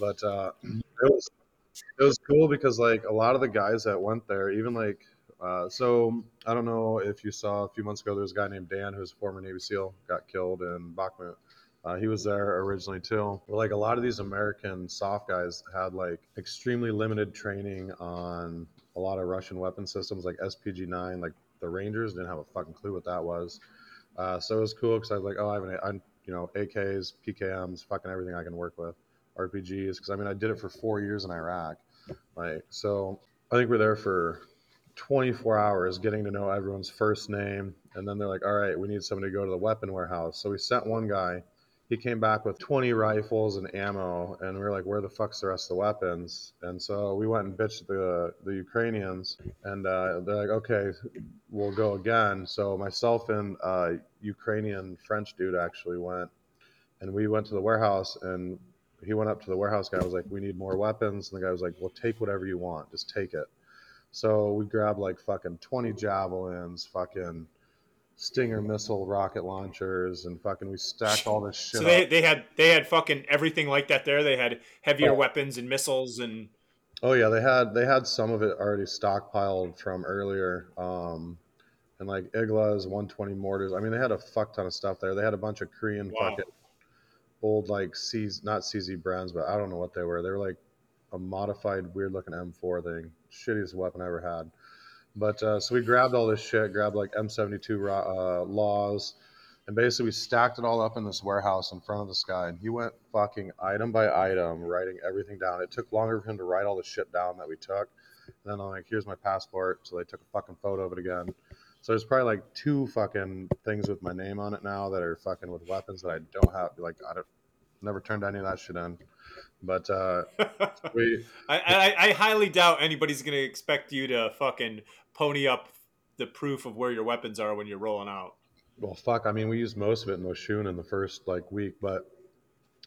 But uh, it was it was cool because like a lot of the guys that went there, even like uh, so I don't know if you saw a few months ago there was a guy named Dan who's a former Navy SEAL got killed in Bakhmut. Uh, he was there originally too. But like a lot of these American soft guys had like extremely limited training on a lot of Russian weapon systems like SPG 9. Like the Rangers didn't have a fucking clue what that was. Uh, so it was cool because I was like, oh, I have an, I, you know, AKs, PKMs, fucking everything I can work with, RPGs. Because I mean, I did it for four years in Iraq. Like, so I think we're there for 24 hours getting to know everyone's first name. And then they're like, all right, we need somebody to go to the weapon warehouse. So we sent one guy he came back with 20 rifles and ammo and we were like where the fuck's the rest of the weapons and so we went and bitched the the ukrainians and uh, they're like okay we'll go again so myself and uh, ukrainian french dude actually went and we went to the warehouse and he went up to the warehouse guy was like we need more weapons and the guy was like well take whatever you want just take it so we grabbed like fucking 20 javelins fucking Stinger missile rocket launchers and fucking we stacked all this shit. So they, they had they had fucking everything like that there. They had heavier oh. weapons and missiles and Oh yeah, they had they had some of it already stockpiled from earlier. Um and like Iglas 120 mortars. I mean they had a fuck ton of stuff there. They had a bunch of Korean wow. fucking old like C's not CZ brands, but I don't know what they were. They were like a modified weird looking M4 thing. Shittiest weapon I ever had. But uh, so we grabbed all this shit, grabbed like M72 uh, laws, and basically we stacked it all up in this warehouse in front of this guy. And he went fucking item by item, writing everything down. It took longer for him to write all the shit down that we took. And then I'm like, here's my passport. So they took a fucking photo of it again. So there's probably like two fucking things with my name on it now that are fucking with weapons that I don't have. Like I don't, never turned any of that shit in. But uh, we, I, I, I highly doubt anybody's gonna expect you to fucking pony up the proof of where your weapons are when you're rolling out. Well, fuck. I mean, we used most of it in Moshun in the first like week, but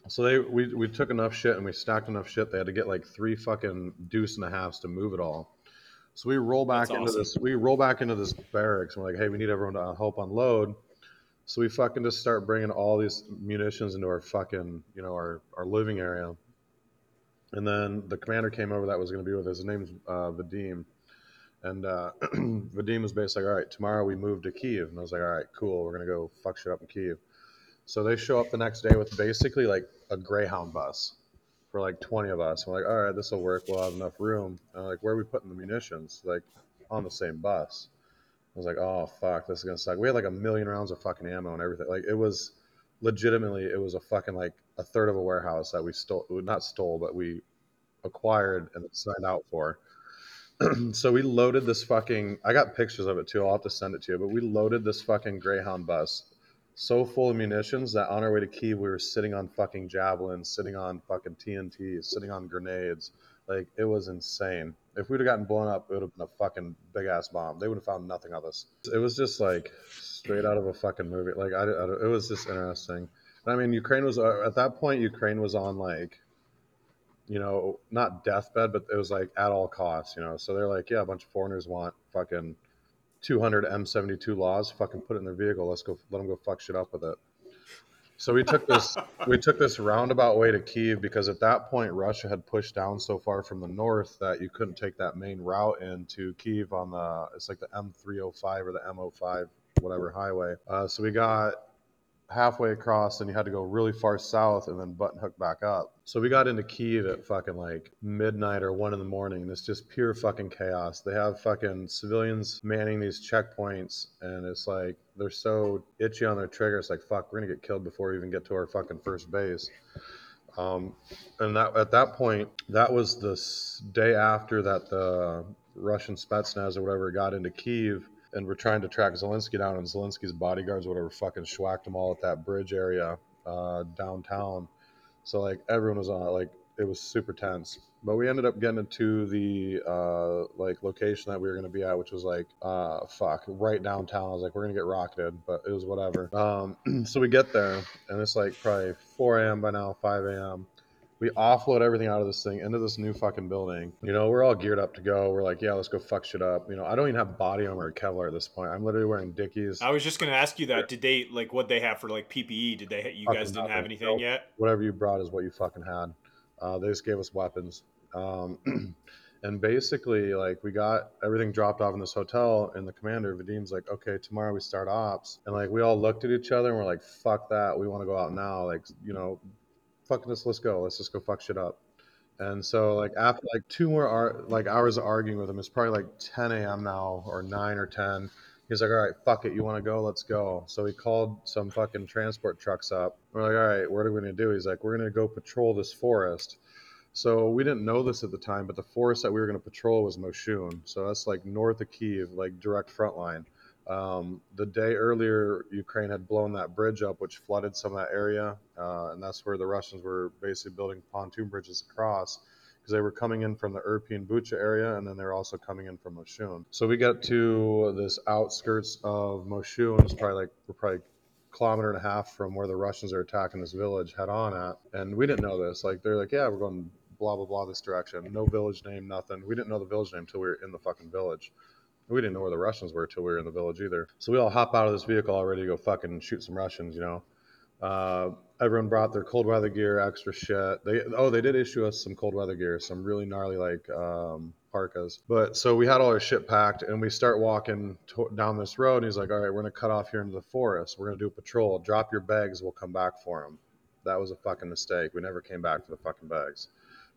so they we we took enough shit and we stacked enough shit. They had to get like three fucking deuce and a halfs to move it all. So we roll back That's into awesome. this. We roll back into this barracks. And we're like, hey, we need everyone to help unload. So we fucking just start bringing all these munitions into our fucking, you know, our, our living area. And then the commander came over that was going to be with us. His name's uh, Vadim. And uh, Vadim was basically like, all right, tomorrow we move to Kiev. And I was like, all right, cool. We're going to go fuck shit up in Kiev. So they show up the next day with basically like a Greyhound bus for like 20 of us. we're like, all right, this will work. We'll have enough room. And I'm like, where are we putting the munitions? Like on the same bus. I was like, oh, fuck, this is going to suck. We had like a million rounds of fucking ammo and everything. Like it was legitimately, it was a fucking like a third of a warehouse that we stole, not stole, but we acquired and signed out for so we loaded this fucking I got pictures of it too. I'll have to send it to you. But we loaded this fucking Greyhound bus so full of munitions that on our way to Kiev we were sitting on fucking javelins, sitting on fucking TNT, sitting on grenades. Like it was insane. If we'd have gotten blown up, it would have been a fucking big ass bomb. They would have found nothing of us. It was just like straight out of a fucking movie. Like I, I it was just interesting. I mean, Ukraine was uh, at that point. Ukraine was on like you know, not deathbed, but it was like at all costs, you know. So they're like, yeah, a bunch of foreigners want fucking 200 M72 laws, fucking put it in their vehicle. Let's go, let them go fuck shit up with it. So we took this, we took this roundabout way to Kiev because at that point Russia had pushed down so far from the north that you couldn't take that main route into Kiev on the, it's like the M305 or the M05, whatever highway. Uh, so we got halfway across and you had to go really far south and then button hook back up. So we got into Kiev at fucking like midnight or one in the morning and it's just pure fucking chaos. They have fucking civilians manning these checkpoints and it's like they're so itchy on their trigger. It's like fuck, we're gonna get killed before we even get to our fucking first base. Um, and that at that point, that was the day after that the Russian Spetsnaz or whatever got into Kiev and we're trying to track Zelensky down, and Zelensky's bodyguards, whatever, fucking schwacked them all at that bridge area uh, downtown. So like everyone was on it, like it was super tense. But we ended up getting into the uh, like location that we were gonna be at, which was like uh, fuck right downtown. I was like, we're gonna get rocketed, but it was whatever. Um, so we get there, and it's like probably 4 a.m. by now, 5 a.m we offload everything out of this thing into this new fucking building. You know, we're all geared up to go. We're like, yeah, let's go fuck shit up. You know, I don't even have body armor or Kevlar at this point. I'm literally wearing Dickies. I was just gonna ask you that. Did they like what they have for like PPE? Did they? You fucking guys didn't nothing. have anything yet. Whatever you brought is what you fucking had. Uh, they just gave us weapons. Um, and basically, like we got everything dropped off in this hotel, and the commander Vadim's like, "Okay, tomorrow we start ops." And like we all looked at each other and we're like, "Fuck that! We want to go out now." Like you know, fuck this. Let's go. Let's just go fuck shit up. And so like after like two more hour, like hours of arguing with him, it's probably like 10 a.m. now or 9 or 10. He's like, all right, fuck it. You want to go? Let's go. So he called some fucking transport trucks up. We're like, all right, what are we going to do? He's like, we're going to go patrol this forest. So we didn't know this at the time, but the forest that we were going to patrol was Moshun. So that's like north of Kiev, like direct front line. Um, the day earlier, Ukraine had blown that bridge up, which flooded some of that area, uh, and that's where the Russians were basically building pontoon bridges across because they were coming in from the Irpin Bucha area, and then they were also coming in from Moshun. So we got to this outskirts of Moshun. It's probably like we're probably kilometer and a half from where the Russians are attacking this village head on at, and we didn't know this. Like they're like, yeah, we're going blah blah blah this direction. No village name, nothing. We didn't know the village name until we were in the fucking village. We didn't know where the Russians were till we were in the village either. So we all hop out of this vehicle all ready to go fucking shoot some Russians, you know. Uh, everyone brought their cold weather gear, extra shit. They oh they did issue us some cold weather gear, some really gnarly like um, parkas. But so we had all our shit packed, and we start walking to- down this road. And he's like, "All right, we're gonna cut off here into the forest. We're gonna do a patrol. Drop your bags. We'll come back for them." That was a fucking mistake. We never came back for the fucking bags.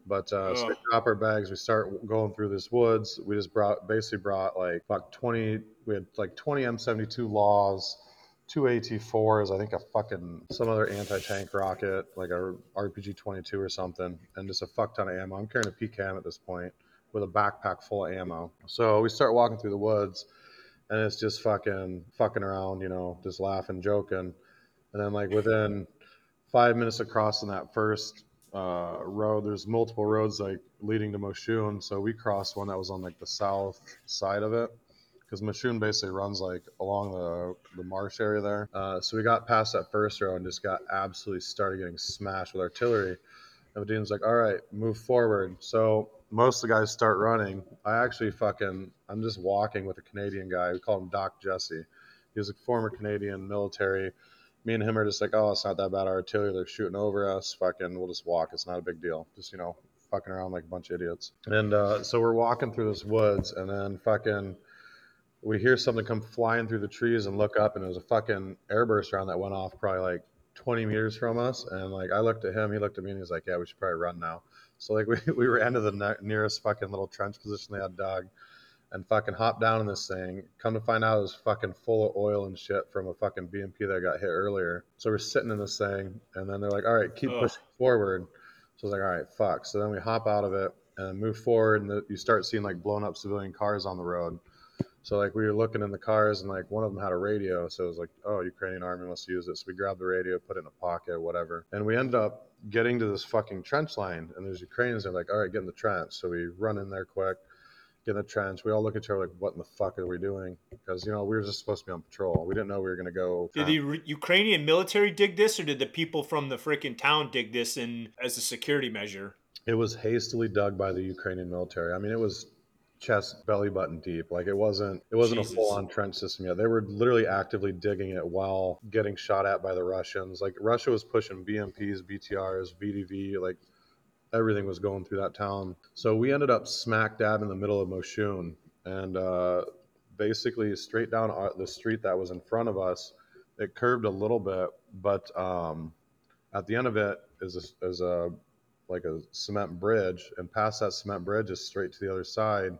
But uh, drop our bags. We start going through this woods. We just brought basically brought like about 20. We had like 20 M72 laws, two AT4s, I think a fucking some other anti-tank rocket, like a RPG 22 or something, and just a fuck ton of ammo. I'm carrying a PKM at this point with a backpack full of ammo. So we start walking through the woods, and it's just fucking fucking around, you know, just laughing, joking, and then like within five minutes of crossing that first uh, road. There's multiple roads like leading to Moshun, so we crossed one that was on like the south side of it because Moshun basically runs like along the the marsh area there. Uh, so we got past that first road and just got absolutely started getting smashed with artillery. And Vadim's like, "All right, move forward." So most of the guys start running. I actually fucking I'm just walking with a Canadian guy. We call him Doc Jesse. He was a former Canadian military me and him are just like, oh, it's not that bad Our artillery. They're shooting over us. Fucking, we'll just walk. It's not a big deal. Just you know, fucking around like a bunch of idiots. And uh, so we're walking through this woods, and then fucking, we hear something come flying through the trees, and look up, and there's a fucking airburst round that went off probably like 20 meters from us. And like, I looked at him, he looked at me, and he's like, yeah, we should probably run now. So like, we we ran to the ne- nearest fucking little trench position they had dug and fucking hopped down in this thing. Come to find out, it was fucking full of oil and shit from a fucking BMP that got hit earlier. So we're sitting in this thing, and then they're like, "All right, keep Ugh. pushing forward." So I was like, "All right, fuck." So then we hop out of it and move forward, and the, you start seeing like blown up civilian cars on the road. So like we were looking in the cars, and like one of them had a radio, so it was like, "Oh, Ukrainian army must use it." So we grabbed the radio, put it in a pocket, whatever, and we ended up getting to this fucking trench line, and there's Ukrainians. They're like, "All right, get in the trench." So we run in there quick get in the trench. We all look at each other like, what in the fuck are we doing? Because, you know, we were just supposed to be on patrol. We didn't know we were going to go. Did the U- Ukrainian military dig this, or did the people from the freaking town dig this in as a security measure? It was hastily dug by the Ukrainian military. I mean, it was chest belly button deep. Like it wasn't it wasn't Jesus. a full on trench system yet. They were literally actively digging it while getting shot at by the Russians. Like Russia was pushing BMPs, BTRs, VDV, like everything was going through that town. So we ended up smack dab in the middle of Moshun, and uh, basically straight down the street that was in front of us. It curved a little bit, but um, at the end of it is a, is a like a cement bridge, and past that cement bridge is straight to the other side,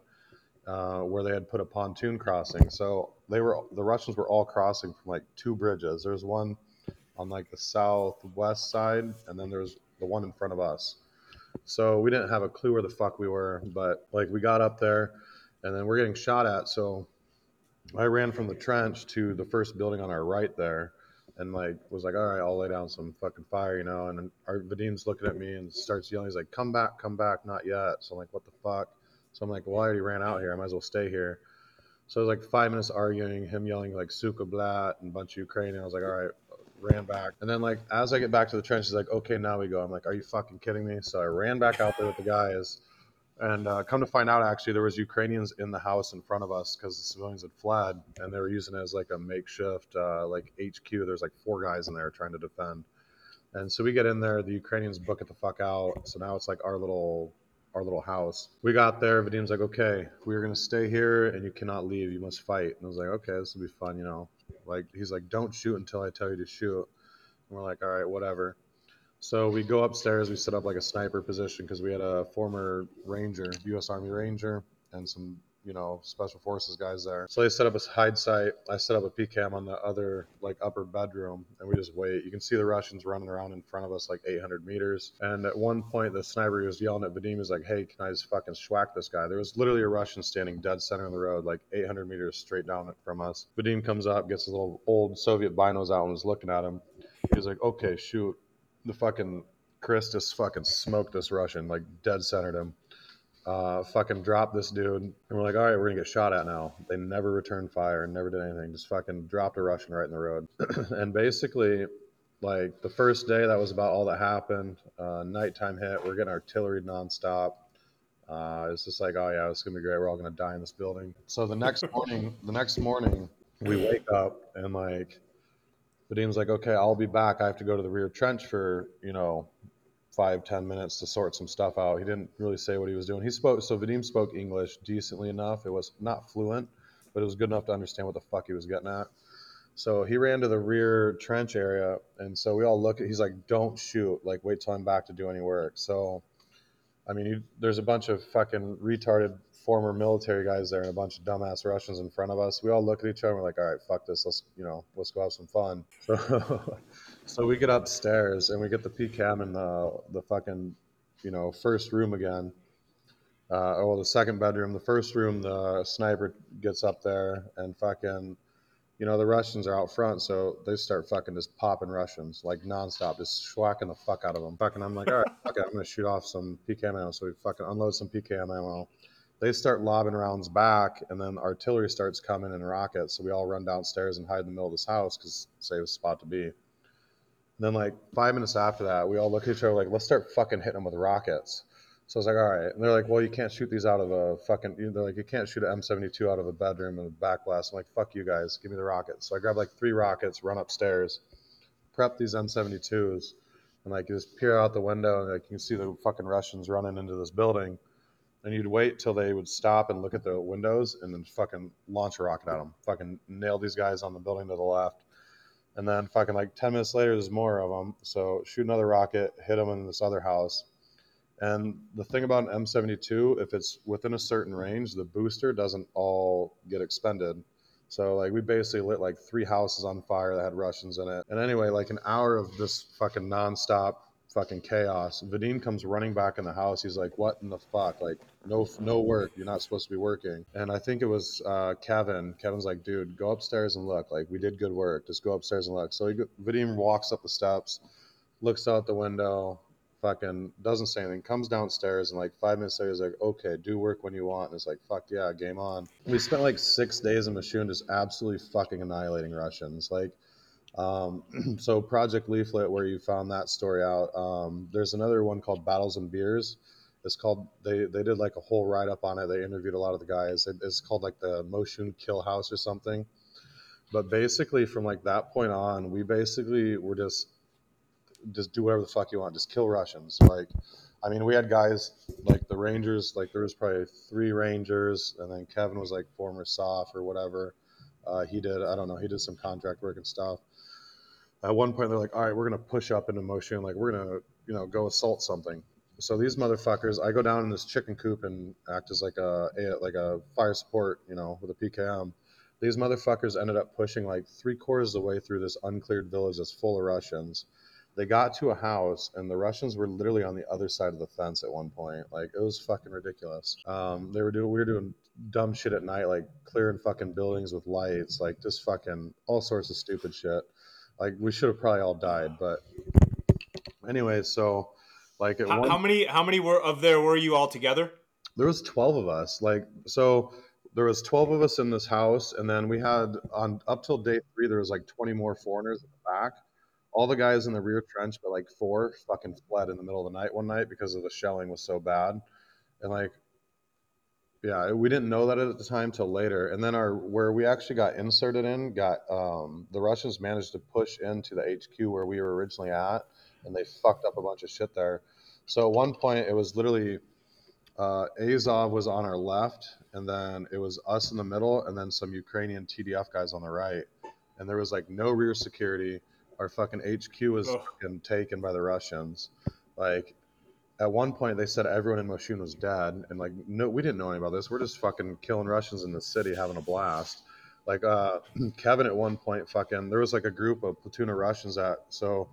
uh, where they had put a pontoon crossing. So they were the Russians were all crossing from like two bridges. There's one on like the southwest side, and then there's the one in front of us. So we didn't have a clue where the fuck we were, but like we got up there, and then we're getting shot at. So I ran from the trench to the first building on our right there, and like was like, all right, I'll lay down some fucking fire, you know. And our Vadim's looking at me and starts yelling. He's like, "Come back, come back, not yet." So I'm like, "What the fuck?" So I'm like, "Well, I already ran out here. I might as well stay here." So it was like five minutes arguing, him yelling like "Suka Blat" and a bunch of Ukrainian. I was like, "All right." Ran back, and then like as I get back to the trench, he's like, "Okay, now we go." I'm like, "Are you fucking kidding me?" So I ran back out there with the guys, and uh, come to find out, actually, there was Ukrainians in the house in front of us because the civilians had fled, and they were using it as like a makeshift uh, like HQ. There's like four guys in there trying to defend. And so we get in there, the Ukrainians book it the fuck out. So now it's like our little our little house. We got there, Vadim's like, okay, we're gonna stay here and you cannot leave. You must fight. And I was like, okay, this will be fun, you know. Like he's like, don't shoot until I tell you to shoot. And we're like, all right, whatever. So we go upstairs. We set up like a sniper position because we had a former Ranger, U.S. Army Ranger, and some you know special forces guys there. So they set up a hide site. I set up a PKM on the other like upper bedroom, and we just wait. You can see the Russians running around in front of us like 800 meters. And at one point, the sniper was yelling at Vadim. He's like, "Hey, can I just fucking schwack this guy?" There was literally a Russian standing dead center of the road, like 800 meters straight down from us. Vadim comes up, gets his little old Soviet binos out, and was looking at him. He's like, "Okay, shoot." The fucking Chris just fucking smoked this Russian, like dead centered him uh, fucking dropped this dude. And we're like, all right, we're gonna get shot at now. They never returned fire, and never did anything. Just fucking dropped a Russian right in the road. and basically, like the first day, that was about all that happened. Uh, nighttime hit. We're getting artillery nonstop. Uh, it's just like, oh yeah, it's gonna be great. We're all gonna die in this building. So the next morning, the next morning, we wake up and like, Vadim's like, okay, I'll be back. I have to go to the rear trench for you know five ten minutes to sort some stuff out. He didn't really say what he was doing. He spoke so Vadim spoke English decently enough. It was not fluent, but it was good enough to understand what the fuck he was getting at. So he ran to the rear trench area, and so we all look at. He's like, "Don't shoot! Like, wait till I'm back to do any work." So, I mean, there's a bunch of fucking retarded former military guys there and a bunch of dumbass Russians in front of us. We all look at each other and we're like, all right, fuck this. Let's, you know, let's go have some fun. so we get upstairs and we get the PKM in the, the fucking, you know, first room again. Uh, well, the second bedroom. The first room, the sniper gets up there and fucking, you know, the Russians are out front, so they start fucking just popping Russians like nonstop, just schwacking the fuck out of them. Fucking, I'm like, all right, fuck it, I'm gonna shoot off some PKM ammo. So we fucking unload some PKM ammo they start lobbing rounds back, and then artillery starts coming in rockets. So we all run downstairs and hide in the middle of this house because safest spot to be. And then like five minutes after that, we all look at each other like, let's start fucking hitting them with rockets. So I was like, all right. And they're like, well, you can't shoot these out of a fucking. They're like, you can't shoot an M72 out of a bedroom in the back glass. I'm like, fuck you guys, give me the rockets. So I grab like three rockets, run upstairs, prep these M72s, and like just peer out the window and like you can see the fucking Russians running into this building and you'd wait till they would stop and look at the windows and then fucking launch a rocket at them. Fucking nail these guys on the building to the left. And then fucking like 10 minutes later, there's more of them. So shoot another rocket, hit them in this other house. And the thing about an M72, if it's within a certain range, the booster doesn't all get expended. So like we basically lit like three houses on fire that had Russians in it. And anyway, like an hour of this fucking nonstop fucking chaos. Vadim comes running back in the house. He's like, "What in the fuck? Like, no, no work. You're not supposed to be working." And I think it was uh, Kevin. Kevin's like, "Dude, go upstairs and look. Like, we did good work. Just go upstairs and look." So he, Vadim walks up the steps, looks out the window, fucking doesn't say anything. Comes downstairs and like five minutes later, he's like, "Okay, do work when you want." And it's like, "Fuck yeah, game on." We spent like six days in Moshun just absolutely fucking annihilating Russians. Like um, so Project Leaflet, where you found that story out, um, there's another one called Battles and Beers. It's called they they did like a whole write up on it. They interviewed a lot of the guys. It, it's called like the Moshun Kill House or something. But basically, from like that point on, we basically were just just do whatever the fuck you want, just kill Russians. Like, I mean, we had guys like the Rangers. Like there was probably three Rangers, and then Kevin was like former SOF or whatever. Uh, he did I don't know. He did some contract work and stuff at one point they're like, all right, we're gonna push up into motion, like we're gonna, you know, go assault something. So these motherfuckers, I go down in this chicken coop and act as like a, like a fire support, you know, with a PKM. These motherfuckers ended up pushing like three quarters of the way through this uncleared village that's full of Russians. They got to a house and the Russians were literally on the other side of the fence at one point. Like it was fucking ridiculous. Um, they were doing we were doing dumb shit at night, like clearing fucking buildings with lights, like just fucking all sorts of stupid shit like we should have probably all died but anyway so like how, one, how, many how many were of there were you all together? There was 12 of us like so there was 12 of us in this house and then we had on up till day three there was like 20 more foreigners in the back. All the guys in the rear trench but like four fucking fled in the middle of the night one night because of the shelling was so bad. And like yeah, we didn't know that at the time till later. And then our where we actually got inserted in got um, the Russians managed to push into the HQ where we were originally at, and they fucked up a bunch of shit there. So at one point, it was literally uh, Azov was on our left, and then it was us in the middle, and then some Ukrainian TDF guys on the right. And there was like no rear security. Our fucking HQ was fucking taken by the Russians. Like at one point, they said everyone in Moshun was dead, and like no, we didn't know any about this. We're just fucking killing Russians in the city, having a blast. Like uh, Kevin at one point, fucking there was like a group of platoon of Russians that so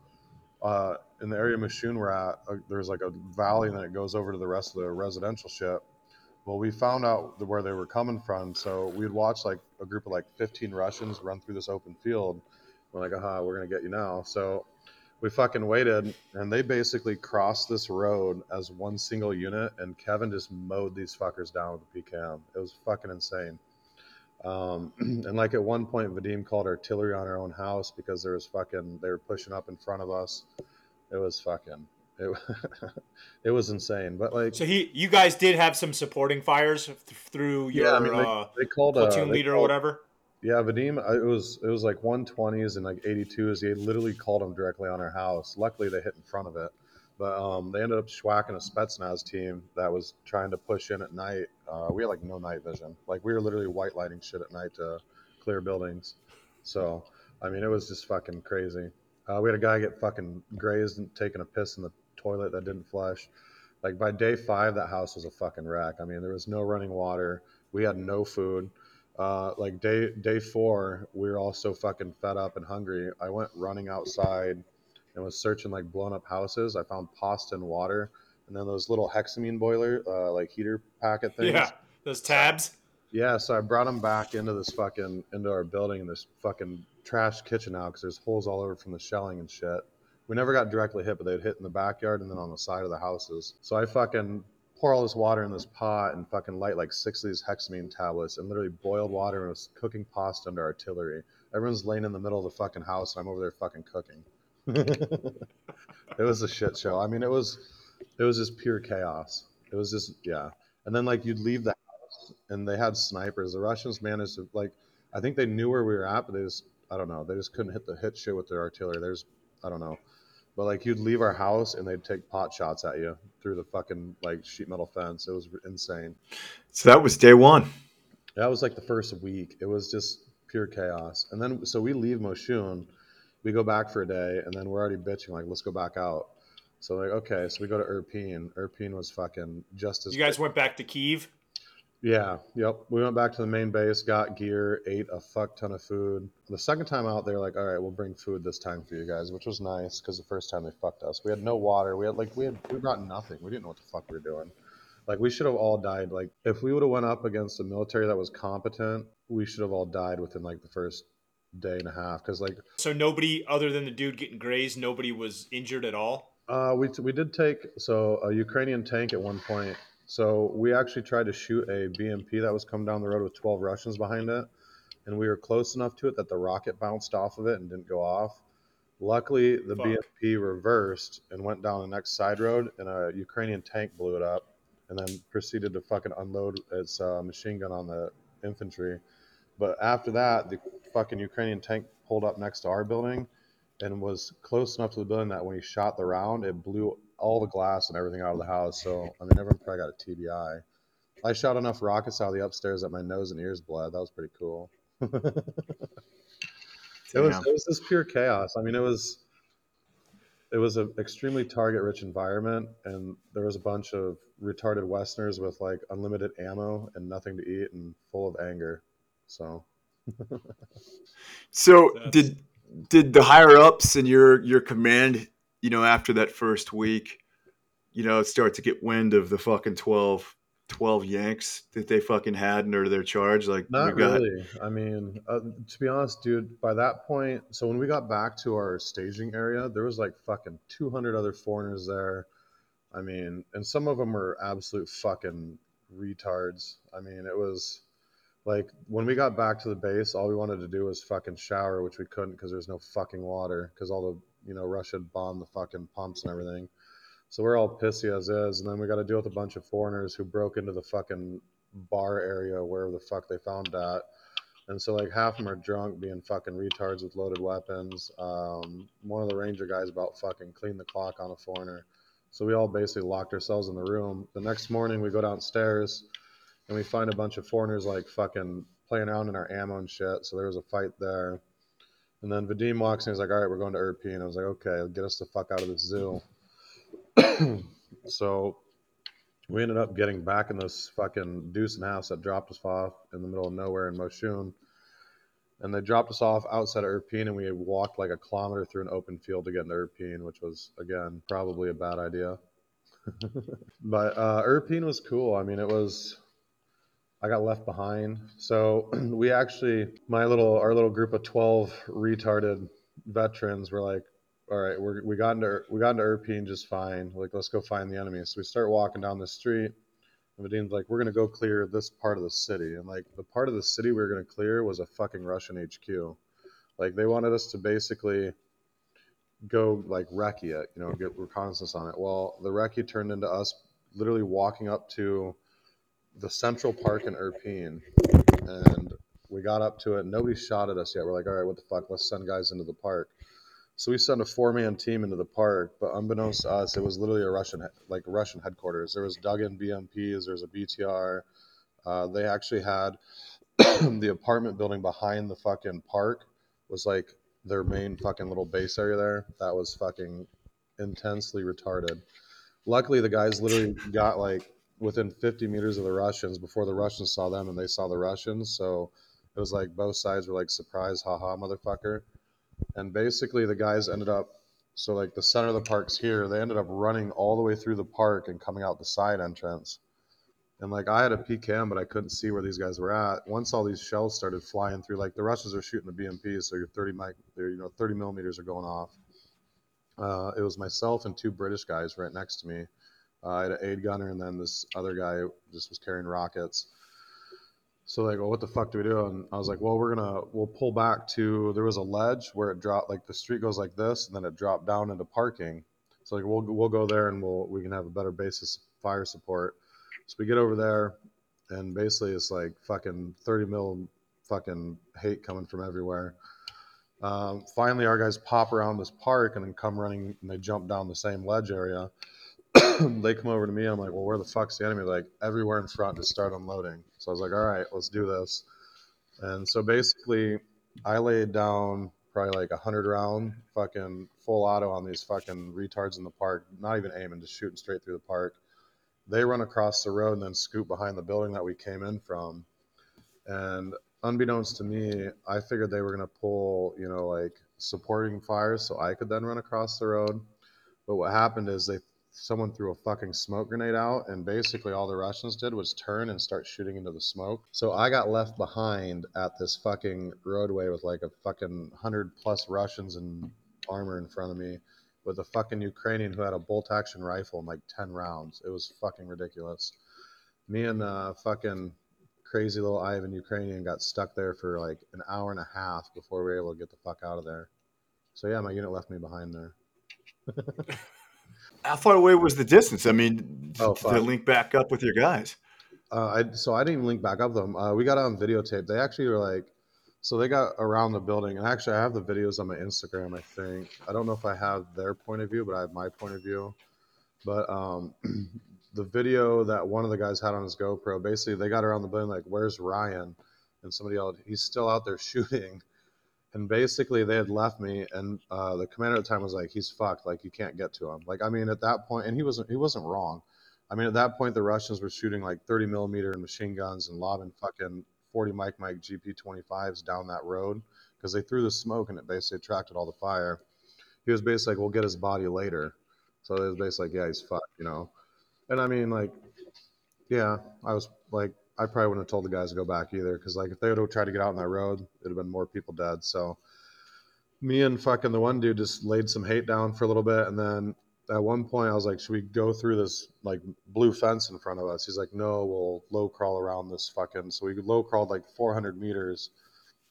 uh, in the area Moshun we're at, uh, there's like a valley and then it goes over to the rest of the residential ship. Well, we found out where they were coming from, so we'd watch like a group of like 15 Russians run through this open field. We're like, aha, we're gonna get you now. So we fucking waited, and they basically crossed this road as one single unit, and Kevin just mowed these fuckers down with a PKM. It was fucking insane. Um, and like at one point, Vadim called artillery on our own house because there was fucking they were pushing up in front of us. It was fucking it, it was insane. But like So he, you guys did have some supporting fires th- through your yeah, I mean they, uh, they called platoon they leader or whatever. Yeah, Vadim, uh, it was it was like 120s and like 82s. He literally called them directly on our house. Luckily, they hit in front of it, but um, they ended up schwacking a Spetsnaz team that was trying to push in at night. Uh, we had like no night vision. Like we were literally white lighting shit at night to clear buildings. So I mean, it was just fucking crazy. Uh, we had a guy get fucking grazed and taking a piss in the toilet that didn't flush. Like by day five, that house was a fucking wreck. I mean, there was no running water. We had no food uh, like day day four, we were all so fucking fed up and hungry. I went running outside and was searching like blown up houses. I found pasta and water, and then those little hexamine boiler, uh, like heater packet things. Yeah, those tabs. Yeah, so I brought them back into this fucking into our building in this fucking trash kitchen now because there's holes all over from the shelling and shit. We never got directly hit, but they'd hit in the backyard and then on the side of the houses. So I fucking pour all this water in this pot and fucking light like six of these hexamine tablets and literally boiled water and was cooking pasta under artillery. Everyone's laying in the middle of the fucking house and I'm over there fucking cooking. it was a shit show. I mean, it was it was just pure chaos. It was just yeah. And then like you'd leave the house and they had snipers. The Russians managed to like I think they knew where we were at, but they just I don't know. They just couldn't hit the hit shit with their artillery. There's I don't know. But like you'd leave our house and they'd take pot shots at you through the fucking like sheet metal fence. It was insane. So that was day one. That was like the first week. It was just pure chaos. And then so we leave Moshun, we go back for a day, and then we're already bitching like let's go back out. So like okay, so we go to Irpin. Irpin was fucking just as You guys went back to Kiev. Yeah, yep. We went back to the main base, got gear, ate a fuck ton of food. The second time out, they're like, "All right, we'll bring food this time for you guys," which was nice because the first time they fucked us. We had no water. We had like we had we brought nothing. We didn't know what the fuck we were doing. Like we should have all died. Like if we would have went up against a military that was competent, we should have all died within like the first day and a half. Because like So nobody other than the dude getting grazed, nobody was injured at all. Uh, we, we did take so a Ukrainian tank at one point. So we actually tried to shoot a BMP that was coming down the road with 12 Russians behind it, and we were close enough to it that the rocket bounced off of it and didn't go off. Luckily, the Fuck. BMP reversed and went down the next side road, and a Ukrainian tank blew it up, and then proceeded to fucking unload its uh, machine gun on the infantry. But after that, the fucking Ukrainian tank pulled up next to our building and was close enough to the building that when he shot the round, it blew all the glass and everything out of the house. So I mean, everyone probably got a TBI. I shot enough rockets out of the upstairs that my nose and ears bled. That was pretty cool. it was it was just pure chaos. I mean, it was it was an extremely target rich environment, and there was a bunch of retarded Westerners with like unlimited ammo and nothing to eat and full of anger. So So That's- did did the higher ups in your your command, you know, after that first week, you know, start to get wind of the fucking 12, 12 Yanks that they fucking had under their charge? Like Not got really. I mean, uh, to be honest, dude, by that point, so when we got back to our staging area, there was like fucking 200 other foreigners there. I mean, and some of them were absolute fucking retards. I mean, it was like when we got back to the base, all we wanted to do was fucking shower, which we couldn't because there's no fucking water because all the, you know, Russia bombed the fucking pumps and everything. So we're all pissy as is, and then we got to deal with a bunch of foreigners who broke into the fucking bar area wherever the fuck they found that. And so like half of them are drunk, being fucking retards with loaded weapons. Um, one of the ranger guys about fucking cleaned the clock on a foreigner. So we all basically locked ourselves in the room. The next morning we go downstairs and we find a bunch of foreigners like fucking playing around in our ammo and shit. So there was a fight there. And then Vadim walks in. He's like, "All right, we're going to Irpin." I was like, "Okay, get us the fuck out of this zoo." so we ended up getting back in this fucking Deuce and house that dropped us off in the middle of nowhere in Moshun. And they dropped us off outside of Irpin, and we walked like a kilometer through an open field to get into Irpin, which was again probably a bad idea. but uh, Irpin was cool. I mean, it was. I got left behind, so we actually, my little, our little group of twelve retarded veterans were like, all right, we're, we got into we got into Irpin just fine. Like, let's go find the enemy. So we start walking down the street. And Vadim's like, we're gonna go clear this part of the city, and like the part of the city we were gonna clear was a fucking Russian HQ. Like they wanted us to basically go like recce it, you know, get reconnaissance on it. Well, the recce turned into us literally walking up to the Central Park in Irpin, and we got up to it. Nobody shot at us yet. We're like, all right, what the fuck? Let's send guys into the park. So we sent a four-man team into the park, but unbeknownst to us, it was literally a Russian, like Russian headquarters. There was dug-in BMPs, there was a BTR. Uh, they actually had the apartment building behind the fucking park was like their main fucking little base area there. That was fucking intensely retarded. Luckily, the guys literally got like within 50 meters of the Russians before the Russians saw them and they saw the Russians. So it was like both sides were like, surprise, haha, motherfucker. And basically the guys ended up so like the center of the park's here they ended up running all the way through the park and coming out the side entrance. And like i had a pkm but i couldn't see where these guys were at. Once all these shells started flying through like the russians are shooting the bmps so your 30 mic you know 30 millimeters are going off. Uh, it was myself and two british guys right next to me i had an aid gunner and then this other guy just was carrying rockets so like, what the fuck do we do? And I was like, well, we're gonna we'll pull back to there was a ledge where it dropped like the street goes like this, and then it dropped down into parking. So like we'll we'll go there and we'll we can have a better basis fire support. So we get over there, and basically it's like fucking thirty mil fucking hate coming from everywhere. Um, finally, our guys pop around this park and then come running, and they jump down the same ledge area. they come over to me. I'm like, well, where the fuck's the enemy? Like everywhere in front, just start unloading. So I was like, all right, let's do this. And so basically, I laid down probably like a hundred round fucking full auto on these fucking retards in the park, not even aiming, just shooting straight through the park. They run across the road and then scoop behind the building that we came in from. And unbeknownst to me, I figured they were gonna pull, you know, like supporting fires so I could then run across the road. But what happened is they someone threw a fucking smoke grenade out, and basically all the Russians did was turn and start shooting into the smoke. So I got left behind at this fucking roadway with like a fucking hundred plus Russians in armor in front of me, with a fucking Ukrainian who had a bolt action rifle and like ten rounds. It was fucking ridiculous. Me and uh, fucking crazy little Ivan Ukrainian got stuck there for like an hour and a half before we were able to get the fuck out of there. So yeah, my unit left me behind there. How far away was the distance? I mean, Oh, to link back up with your guys. Uh, I so I didn't even link back up with them. Uh, we got on videotape. They actually were like, so they got around the building, and actually I have the videos on my Instagram. I think I don't know if I have their point of view, but I have my point of view. But um, the video that one of the guys had on his GoPro, basically they got around the building like, "Where's Ryan?" And somebody yelled, "He's still out there shooting." And basically they had left me, and uh, the commander at the time was like, "He's fucked. Like you can't get to him." Like I mean, at that point, and he wasn't he wasn't wrong. I mean, at that point, the Russians were shooting like 30 millimeter and machine guns and lobbing fucking 40 Mike Mike GP 25s down that road because they threw the smoke and it basically attracted all the fire. He was basically like, "We'll get his body later." So it was basically like, "Yeah, he's fucked," you know. And I mean, like, yeah, I was like, I probably wouldn't have told the guys to go back either because like if they would have tried to get out on that road, it'd have been more people dead. So me and fucking the one dude just laid some hate down for a little bit, and then at one point I was like, should we go through this like blue fence in front of us? He's like, no, we'll low crawl around this fucking. So we low crawled like 400 meters,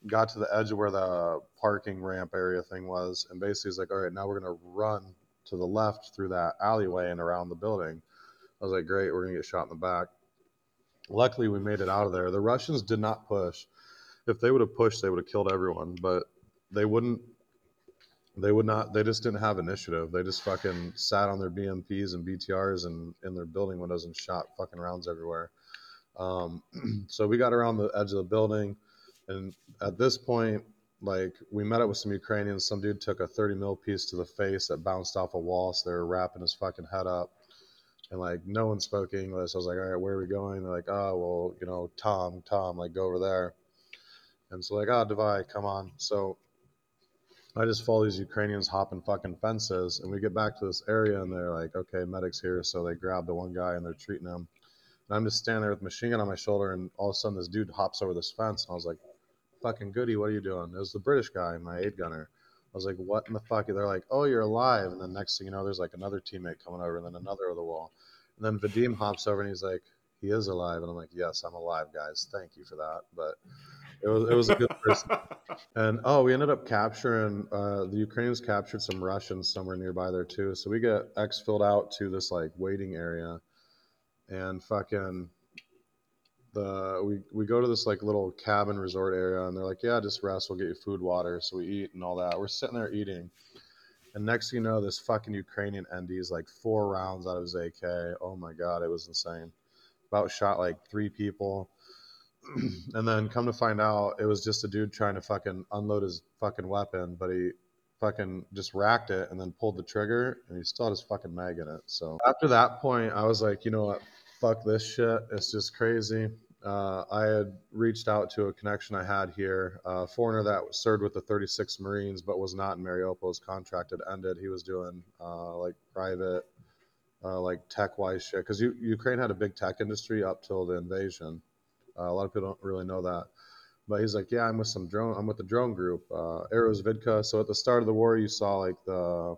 got to the edge of where the parking ramp area thing was, and basically he's like, all right, now we're gonna run to the left through that alleyway and around the building. I was like, great, we're gonna get shot in the back. Luckily, we made it out of there. The Russians did not push. if they would have pushed, they would have killed everyone. But they wouldn't. They would not. They just didn't have initiative. They just fucking sat on their BMPs and BTRs and in their building windows and shot fucking rounds everywhere. Um, so we got around the edge of the building, and at this point, like we met up with some Ukrainians. Some dude took a 30 mil piece to the face that bounced off a wall, so they were wrapping his fucking head up. And like no one spoke English. I was like, all right, where are we going? They're like, oh well, you know, Tom, Tom, like go over there. And so like, ah, oh, Devai, come on. So I just follow these Ukrainians hopping fucking fences, and we get back to this area, and they're like, okay, medics here. So they grab the one guy and they're treating him. And I'm just standing there with machine gun on my shoulder, and all of a sudden this dude hops over this fence, and I was like, fucking goody, what are you doing? It was the British guy, my eight gunner. I was like, what in the fuck? They're like, oh, you're alive. And then next thing you know, there's like another teammate coming over, and then another over the wall. And then Vadim hops over and he's like, he is alive. And I'm like, yes, I'm alive, guys. Thank you for that. But it was it was a good person. and oh, we ended up capturing uh, the Ukrainians captured some Russians somewhere nearby there too. So we get X filled out to this like waiting area, and fucking the we we go to this like little cabin resort area, and they're like, yeah, just rest. We'll get you food, water. So we eat and all that. We're sitting there eating. And next thing you know, this fucking Ukrainian ND is like four rounds out of his AK. Oh my god, it was insane. About shot like three people. and then come to find out, it was just a dude trying to fucking unload his fucking weapon, but he fucking just racked it and then pulled the trigger, and he still had his fucking mag in it. So after that point, I was like, you know what, fuck this shit. It's just crazy. Uh, I had reached out to a connection I had here, a foreigner that served with the 36 Marines but was not in Mariupol. His contract had ended. He was doing uh, like private, uh, like tech wise shit. Because Ukraine had a big tech industry up till the invasion. Uh, a lot of people don't really know that. But he's like, yeah, I'm with some drone. I'm with the drone group, uh, Aerorozvidka. So at the start of the war, you saw like the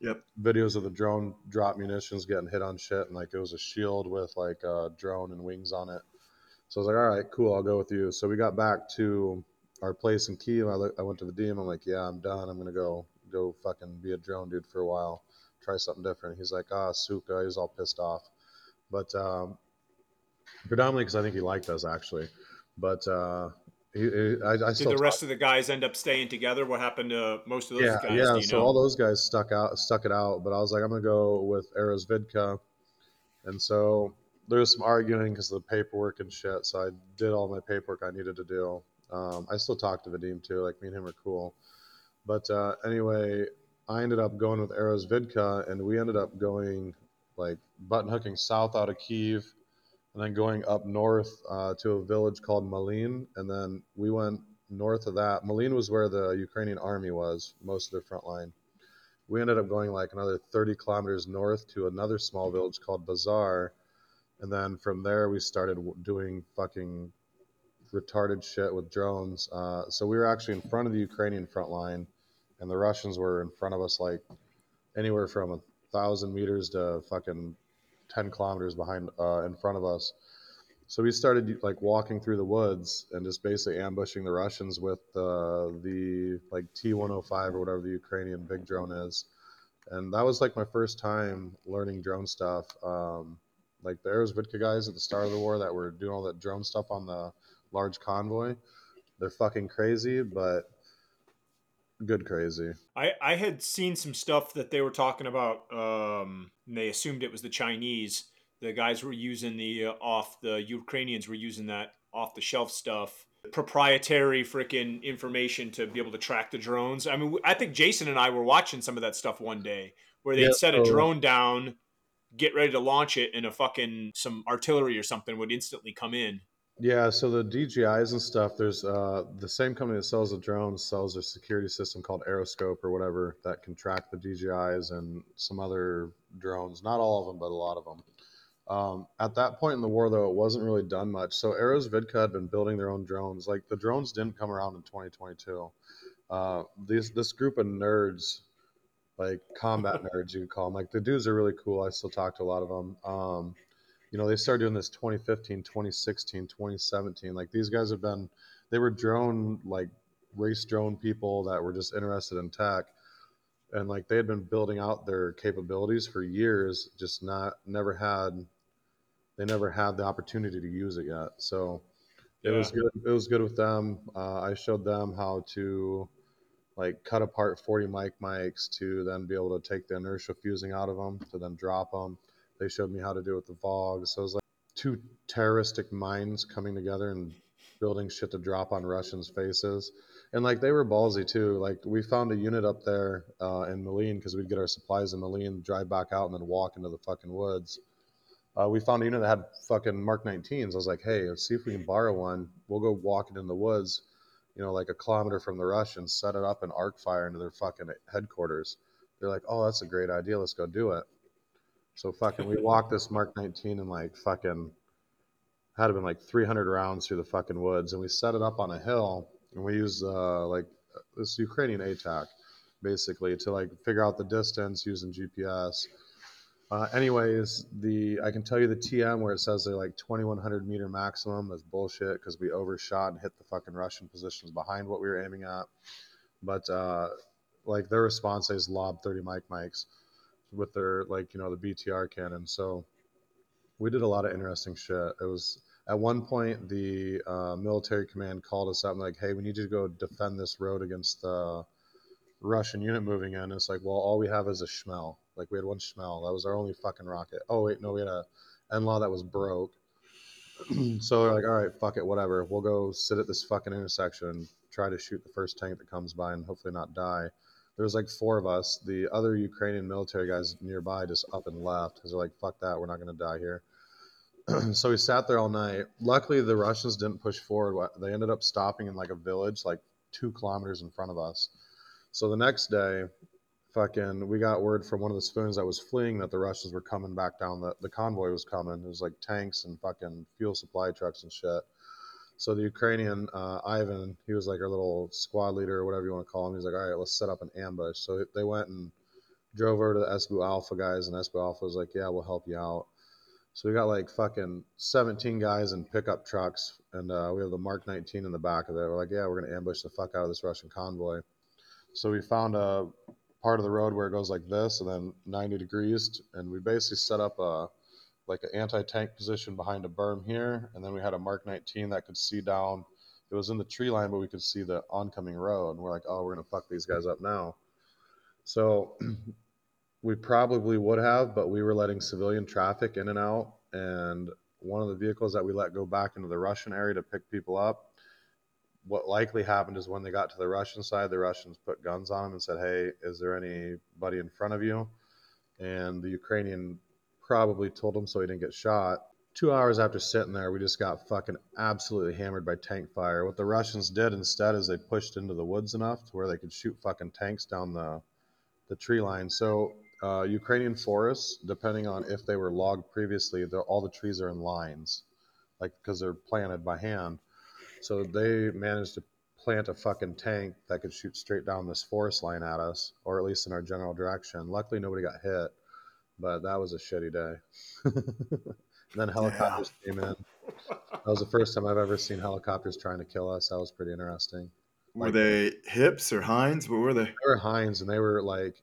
Yep. videos of the drone drop munitions getting hit on shit, and like it was a shield with like a drone and wings on it. So I was like, all right, cool, I'll go with you. So we got back to our place in Kiev. I, look, I went to the DM. I'm like, yeah, I'm done. I'm gonna go go fucking be a drone dude for a while, try something different. He's like, ah, Suka. He's all pissed off, but um, predominantly because I think he liked us actually. But uh, he, he, I, I Did the talk- rest of the guys end up staying together? What happened to most of those yeah, guys? yeah. So know? all those guys stuck out, stuck it out. But I was like, I'm gonna go with Aerorozvidka, and so there was some arguing because of the paperwork and shit. So I did all my paperwork I needed to do. Um, I still talk to Vadim too. Like me and him are cool. But uh, anyway, I ended up going with Aerorozvidka, and we ended up going like button hooking south out of Kiev, and then going up north uh, to a village called Malin, and then we went north of that. Malin was where the Ukrainian army was, most of their front line. We ended up going like another 30 kilometers north to another small village called Bazaar, and then from there we started doing fucking retarded shit with drones. Uh, so we were actually in front of the Ukrainian front line, and the Russians were in front of us like anywhere from a thousand meters to fucking 10 kilometers behind uh, in front of us. So we started like walking through the woods and just basically ambushing the Russians with uh, the like T-105 or whatever the Ukrainian big drone is. And that was like my first time learning drone stuff. Um, like the Aerorozvidka guys at the start of the war that were doing all that drone stuff on the large convoy, they're fucking crazy, but good crazy. I, I had seen some stuff that they were talking about. Um, and they assumed it was the Chinese. The guys were using the uh, off the Ukrainians were using that off the shelf stuff, proprietary freaking information to be able to track the drones. I mean, I think Jason and I were watching some of that stuff one day where they Yeah, would set a drone down, get ready to launch it, and a fucking some artillery or something would instantly come in. Yeah, so the DJIs and stuff, there's uh, the same company that sells the drones sells a security system called Aeroscope or whatever that can track the DJIs and some other drones. Not all of them, but a lot of them. Um, at that point in the war, though, it wasn't really done much. So Aerorozvidka had been building their own drones. Like the drones didn't come around in 2022. Uh, these this group of nerds, like combat nerds, you could call them. Like the dudes are really cool. I still talk to a lot of them. Um, you know, they started doing this 2015, 2016, 2017. Like these guys have been, they were drone, like race drone people that were just interested in tech. And like they had been building out their capabilities for years, just not, never had, they never had the opportunity to use it yet. So It was good. It was good with them. Uh, I showed them how to like cut apart 40 mic mics to then be able to take the inertia fusing out of them to then drop them. They showed me how to do it with the VOG. So it was like two terroristic minds coming together and building shit to drop on Russians' faces. And like they were ballsy too. Like we found a unit up there uh, in Malin because we'd get our supplies in Malin, drive back out, and then walk into the fucking woods. Uh, we found a unit that had fucking Mark 19s. I was like, hey, let's see if we can borrow one. We'll go walk it in the woods, you know, like a kilometer from the Russians, set it up and arc fire into their fucking headquarters. They're like, oh, that's a great idea. Let's go do it. So fucking, we walked this Mark 19 and like fucking had been like 300 rounds through the fucking woods, and we set it up on a hill, and we used uh, like this Ukrainian ATAK basically to like figure out the distance using GPS. Uh, anyways, the I can tell you the TM where it says they're like 2100 meter maximum is bullshit because we overshot and hit the fucking Russian positions behind what we were aiming at. But uh, like their response is lob 30 mic mics with their like you know the BTR cannon. So we did a lot of interesting shit. It was at one point the uh, military command called us up and like, hey, we need you to go defend this road against the Russian unit moving in. It's like, well, all we have is a Shmel. Like we had one Shmel. That was our only fucking rocket. Oh wait, no, we had a NLAW that was broke. so they're like, all right, fuck it, whatever. We'll go sit at this fucking intersection try to shoot the first tank that comes by and hopefully not die. There was like four of us. The other Ukrainian military guys nearby just up and left because they're like, fuck that, we're not gonna die here. so we sat there all night. Luckily, the Russians didn't push forward. They ended up stopping in like a village, like two kilometers in front of us. So the next day, fucking, we got word from one of the spoons that was fleeing that the Russians were coming back down. The, the convoy was coming. It was like tanks and fucking fuel supply trucks and shit. So the Ukrainian uh, Ivan, he was like our little squad leader or whatever you want to call him. He's like, all right, let's set up an ambush. So they went and drove over to the SBU Alpha guys, and SBU Alpha was like, yeah, we'll help you out. So we got like fucking 17 guys in pickup trucks, and uh, we have the Mark 19 in the back of it. We're like, yeah, we're gonna ambush the fuck out of this Russian convoy. So we found a part of the road where it goes like this, and then 90 degrees, and we basically set up a like an anti-tank position behind a berm here, and then we had a Mark 19 that could see down. It was in the tree line, but we could see the oncoming road, and we're like, oh, we're gonna fuck these guys up now. So we probably would have, but we were letting civilian traffic in and out. And one of the vehicles that we let go back into the Russian area to pick people up, what likely happened is when they got to the Russian side, the Russians put guns on them and said, Hey, is there anybody in front of you? And the Ukrainian probably told him so he didn't get shot. Two hours after sitting there, we just got fucking absolutely hammered by tank fire. What the Russians did instead is they pushed into the woods enough to where they could shoot fucking tanks down the the tree line. So uh, Ukrainian forests, depending on if they were logged previously, all the trees are in lines, like because they're planted by hand. So they managed to plant a fucking tank that could shoot straight down this forest line at us, or at least in our general direction. Luckily, nobody got hit, but that was a shitty day. then helicopters yeah. came in. That was the first time I've ever seen helicopters trying to kill us. That was pretty interesting. Were like, they Hips or Hinds? What were they? They were Hinds, and they were like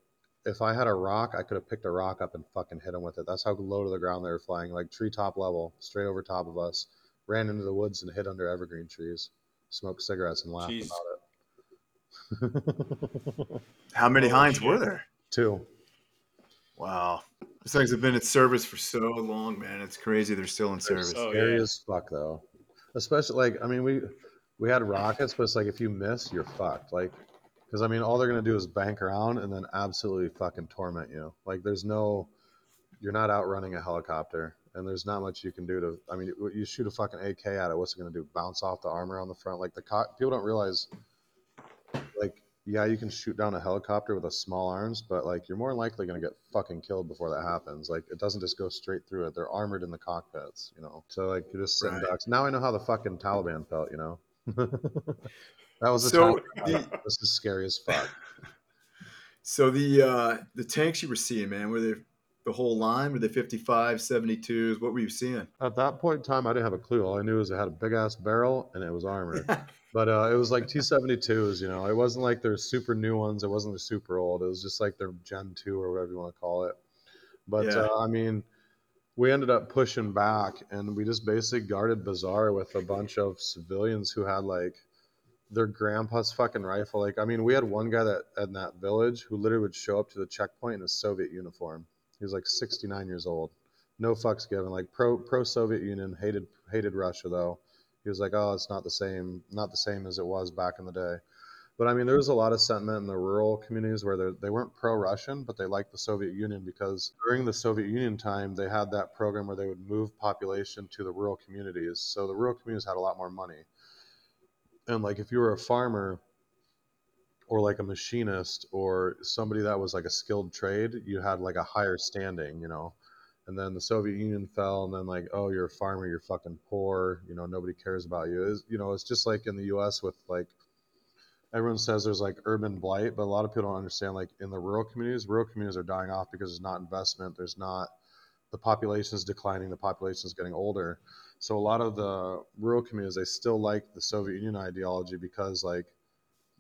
if I had a rock, I could have picked a rock up and fucking hit them with it. That's how low to the ground they were flying, like treetop level, straight over top of us. Ran into the woods and hid under evergreen trees, smoked cigarettes and laughed Jeez. about it. how many oh, Hinds were there? Two. Wow. These things have been in service for so long, man. It's crazy they're still in service. So scary yeah. as fuck, though. Especially like, I mean, we we had rockets, but it's like if you miss, you're fucked. Like because I mean, all they're gonna do is bank around and then absolutely fucking torment you. Like, there's no, you're not outrunning a helicopter, and there's not much you can do to. I mean, you shoot a fucking AK at it. What's it gonna do? Bounce off the armor on the front? Like the co- people don't realize, like, yeah, you can shoot down a helicopter with a small arms, but like, you're more likely gonna get fucking killed before that happens. Like, it doesn't just go straight through it. They're armored in the cockpits, you know. So like, you're just sitting right. ducks. Now I know how the fucking Taliban felt, you know. That was a so time. The, this is scary as fuck. So the uh, the tanks you were seeing, man, were they the whole line? Were they 55, 72s? What were you seeing? At that point in time, I didn't have a clue. All I knew was it had a big ass barrel and it was armored. but uh, it was like T72s, you know. It wasn't like their super new ones. It wasn't the super old. It was just like their Gen 2 or whatever you want to call it. But yeah. uh, I mean, we ended up pushing back, and we just basically guarded Bazar with a bunch of civilians who had like their grandpa's fucking rifle. Like, I mean, we had one guy that in that village who literally would show up to the checkpoint in a Soviet uniform. He was like 69 years old, no fucks given. Like pro pro Soviet Union, hated hated Russia though. He was like, oh, it's not the same, not the same as it was back in the day. But I mean, there was a lot of sentiment in the rural communities where they weren't pro-Russian, but they liked the Soviet Union because during the Soviet Union time, they had that program where they would move population to the rural communities. So the rural communities had a lot more money. And like if you were a farmer or like a machinist or somebody that was like a skilled trade, you had like a higher standing, you know. And then the Soviet Union fell, and then like, oh, you're a farmer, you're fucking poor, you know, nobody cares about you. It's, you know, it's just like in the U.S. with like everyone says there's like urban blight, but a lot of people don't understand like in the rural communities, rural communities are dying off because there's not investment, there's not the population is declining, the population is getting older. So a lot of the rural communities they still like the Soviet Union ideology because like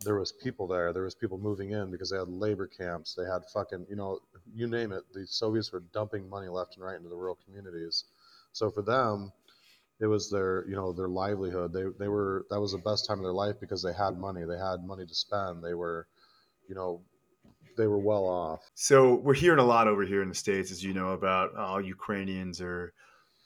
there was people there, there was people moving in because they had labor camps, they had fucking you know you name it. The Soviets were dumping money left and right into the rural communities. So for them, it was their you know their livelihood they they were that was the best time of their life because they had money they had money to spend they were you know they were well off so we're hearing a lot over here in the states as you know about oh ukrainians are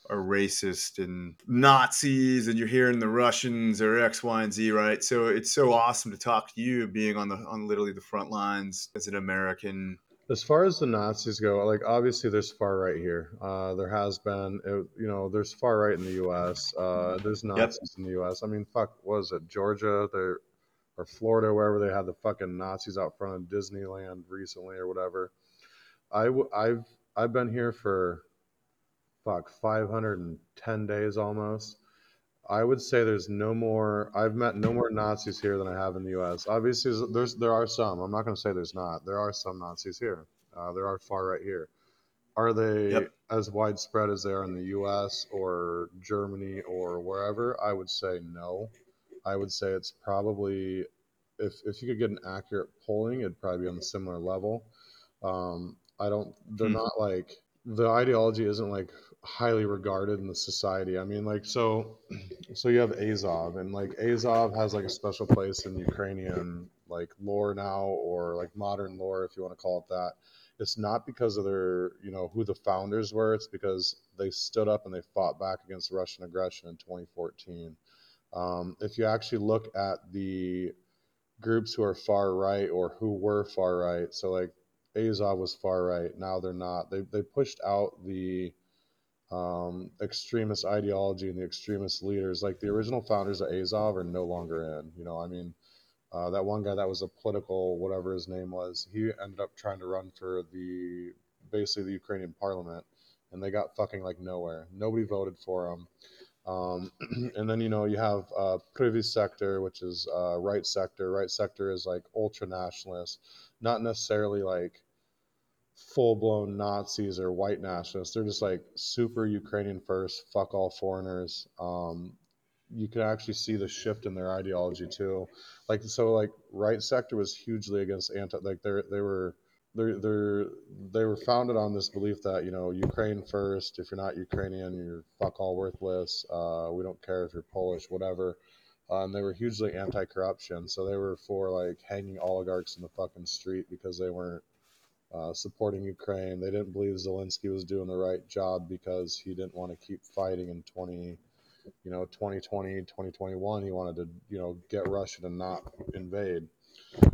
are racist and nazis and you're hearing the russians or x y and z right so it's so awesome to talk to you being on the on literally the front lines as an american as far as the Nazis go, like obviously there's far right here. Uh, there has been, it, you know, there's far right in the U.S. Uh, there's Nazis yep. in the U.S. I mean, fuck, was it Georgia there or Florida, wherever they had the fucking Nazis out front of Disneyland recently or whatever. I w- I've I've been here for fuck 510 days almost. I would say there's no more. I've met no more Nazis here than I have in the U.S. Obviously, there's there are some. I'm not going to say there's not. There are some Nazis here. Uh, there are far right here. Are they yep. as widespread as they are in the U.S. or Germany or wherever? I would say no. I would say it's probably if if you could get an accurate polling, it'd probably be on a similar level. Um, I don't. They're hmm. not like the ideology isn't like highly regarded in the society. I mean, like so, so you have Azov, and like Azov has like a special place in Ukrainian like lore now, or like modern lore, if you want to call it that. It's not because of their, you know, who the founders were. It's because they stood up and they fought back against Russian aggression in 2014. Um, if you actually look at the groups who are far right or who were far right, so like Azov was far right. Now they're not. They they pushed out the um, extremist ideology and the extremist leaders. Like the original founders of Azov are no longer in. You know, I mean, uh, that one guy that was a political whatever his name was, he ended up trying to run for the basically the Ukrainian parliament, and they got fucking like nowhere. Nobody voted for him. Um, and then you know you have uh, Pravy sector, which is uh, right sector. Right sector is like ultra nationalist, not necessarily like full blown Nazis or white nationalists. They're just like super Ukrainian first, fuck all foreigners. Um, you can actually see the shift in their ideology too. Like so, like right sector was hugely against anti. Like they they were they they they were founded on this belief that you know Ukraine first. If you're not Ukrainian, you're fuck all worthless. Uh, we don't care if you're Polish, whatever. Uh, and they were hugely anti-corruption, so they were for like hanging oligarchs in the fucking street because they weren't uh, supporting Ukraine. They didn't believe Zelensky was doing the right job because he didn't want to keep fighting in 20, you know, 2020, 2021. He wanted to, you know, get Russia to not invade.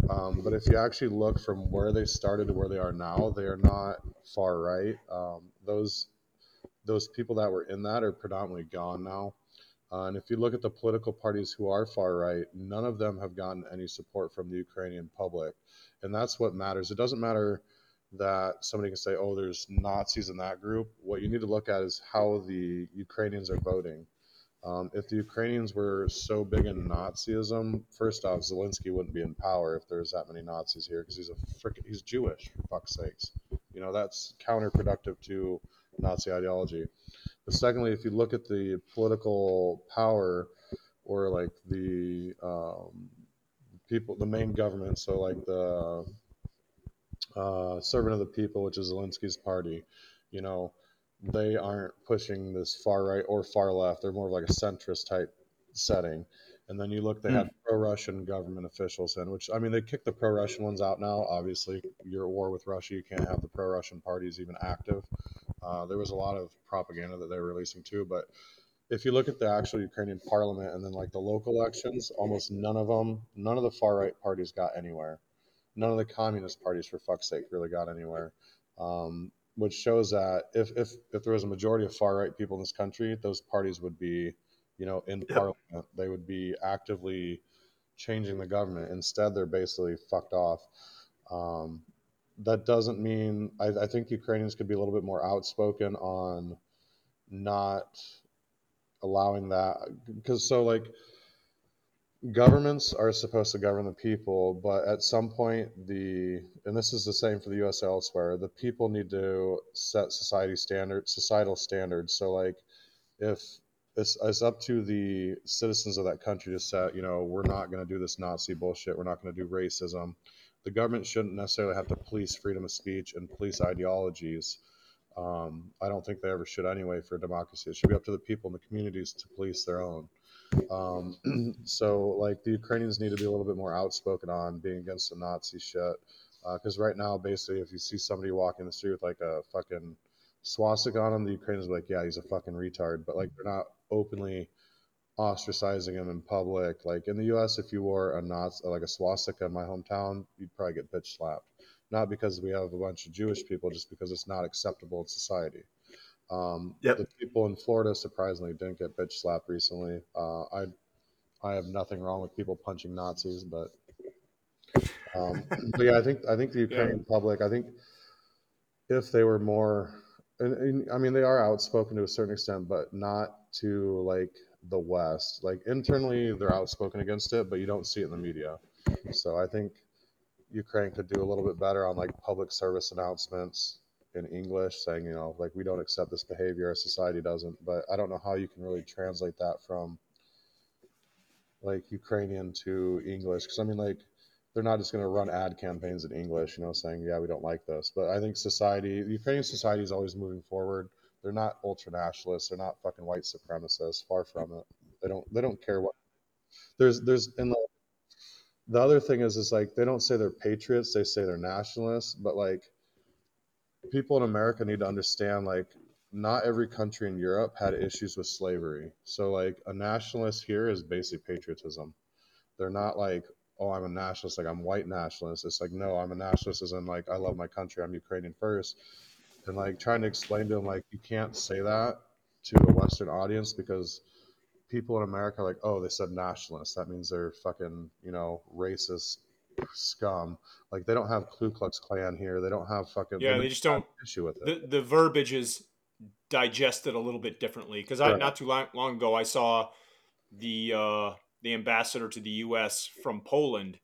Um, but if you actually look from where they started to where they are now, they are not far right. Um, those those people that were in that are predominantly gone now. Uh, and if you look at the political parties who are far right, none of them have gotten any support from the Ukrainian public. And that's what matters. It doesn't matter that somebody can say, oh, there's Nazis in that group. What you need to look at is how the Ukrainians are voting. Um, if the Ukrainians were so big in Nazism, first off, Zelensky wouldn't be in power if there's that many Nazis here because he's a frickin' he's Jewish for fuck's sakes. You know that's counterproductive to Nazi ideology. But secondly, if you look at the political power or like the um, people, the main government, so like the uh, servant of the people, which is Zelensky's party. You know, they aren't pushing this far right or far left. They're more of like a centrist type setting. And then you look, they Hmm. have pro-Russian government officials in, which I mean, they kicked the pro-Russian ones out now. Obviously, you're at war with Russia. You can't have the pro-Russian parties even active. Uh, there was a lot of propaganda that they were releasing too. But if you look at the actual Ukrainian parliament and then like the local elections, almost none of them, none of the far right parties got anywhere. None of the communist parties, for fuck's sake, really got anywhere. Um, which shows that if, if if there was a majority of far right people in this country, those parties would be, you know, in Yep. parliament. They would be actively changing the government. Instead, they're basically fucked off. Um, that doesn't mean I, I think Ukrainians could be a little bit more outspoken on not allowing that because so like governments are supposed to govern the people but at some point the and this is the same for the us elsewhere the people need to set society standards societal standards so like if it's, it's up to the citizens of that country to set you know we're not going to do this nazi bullshit we're not going to do racism the government shouldn't necessarily have to police freedom of speech and police ideologies um, I don't think they ever should anyway for a democracy. It should be up to the people in the communities to police their own. Um, so, like, the Ukrainians need to be a little bit more outspoken on being against the Nazi shit. Because right now, basically, if you see somebody walking the street with like a fucking swastika on him, the Ukrainians be like, yeah, he's a fucking retard. But like, they're not openly ostracizing him in public. Like in the U.S., if you wore a Nazi, like a swastika in my hometown, you'd probably get bitch slapped not because we have a bunch of Jewish people, just because it's not acceptable in society. Um, Yep. The people in Florida surprisingly didn't get bitch slapped recently. Uh, I I have nothing wrong with people punching Nazis, but um, but yeah, I think I think the Ukrainian public, I think if they were more, and, and I mean they are outspoken to a certain extent, but not to like the West. Like internally, they're outspoken against it, but you don't see it in the media. So I think Ukraine could do a little bit better on like public service announcements in English, saying you know like we don't accept this behavior, our society doesn't. But I don't know how you can really translate that from like Ukrainian to English, because I mean like they're not just going to run ad campaigns in English, you know, saying yeah we don't like this. But I think society, Ukrainian society is always moving forward. They're not ultra nationalists. They're not fucking white supremacists. Far from it. They don't. They don't care what. There's there's in the the other thing is is like they don't say they're patriots they say they're nationalists but like people in america need to understand like not every country in europe had issues with slavery. So like a nationalist here is basic patriotism. They're not like oh i'm a nationalist like i'm white nationalist. It's like no i'm a nationalist as in like i love my country i'm ukrainian first. And like trying to explain to them like you can't say that to a western audience because people in America are like, oh, they said nationalist. That means they're fucking, you know, racist scum. Like they don't have Ku Klux Klan here. They don't have fucking. Yeah, they just don't- issue with it. the the verbiage is digested a little bit differently because I not too long, long ago I saw the uh, the ambassador to the U.S. from Poland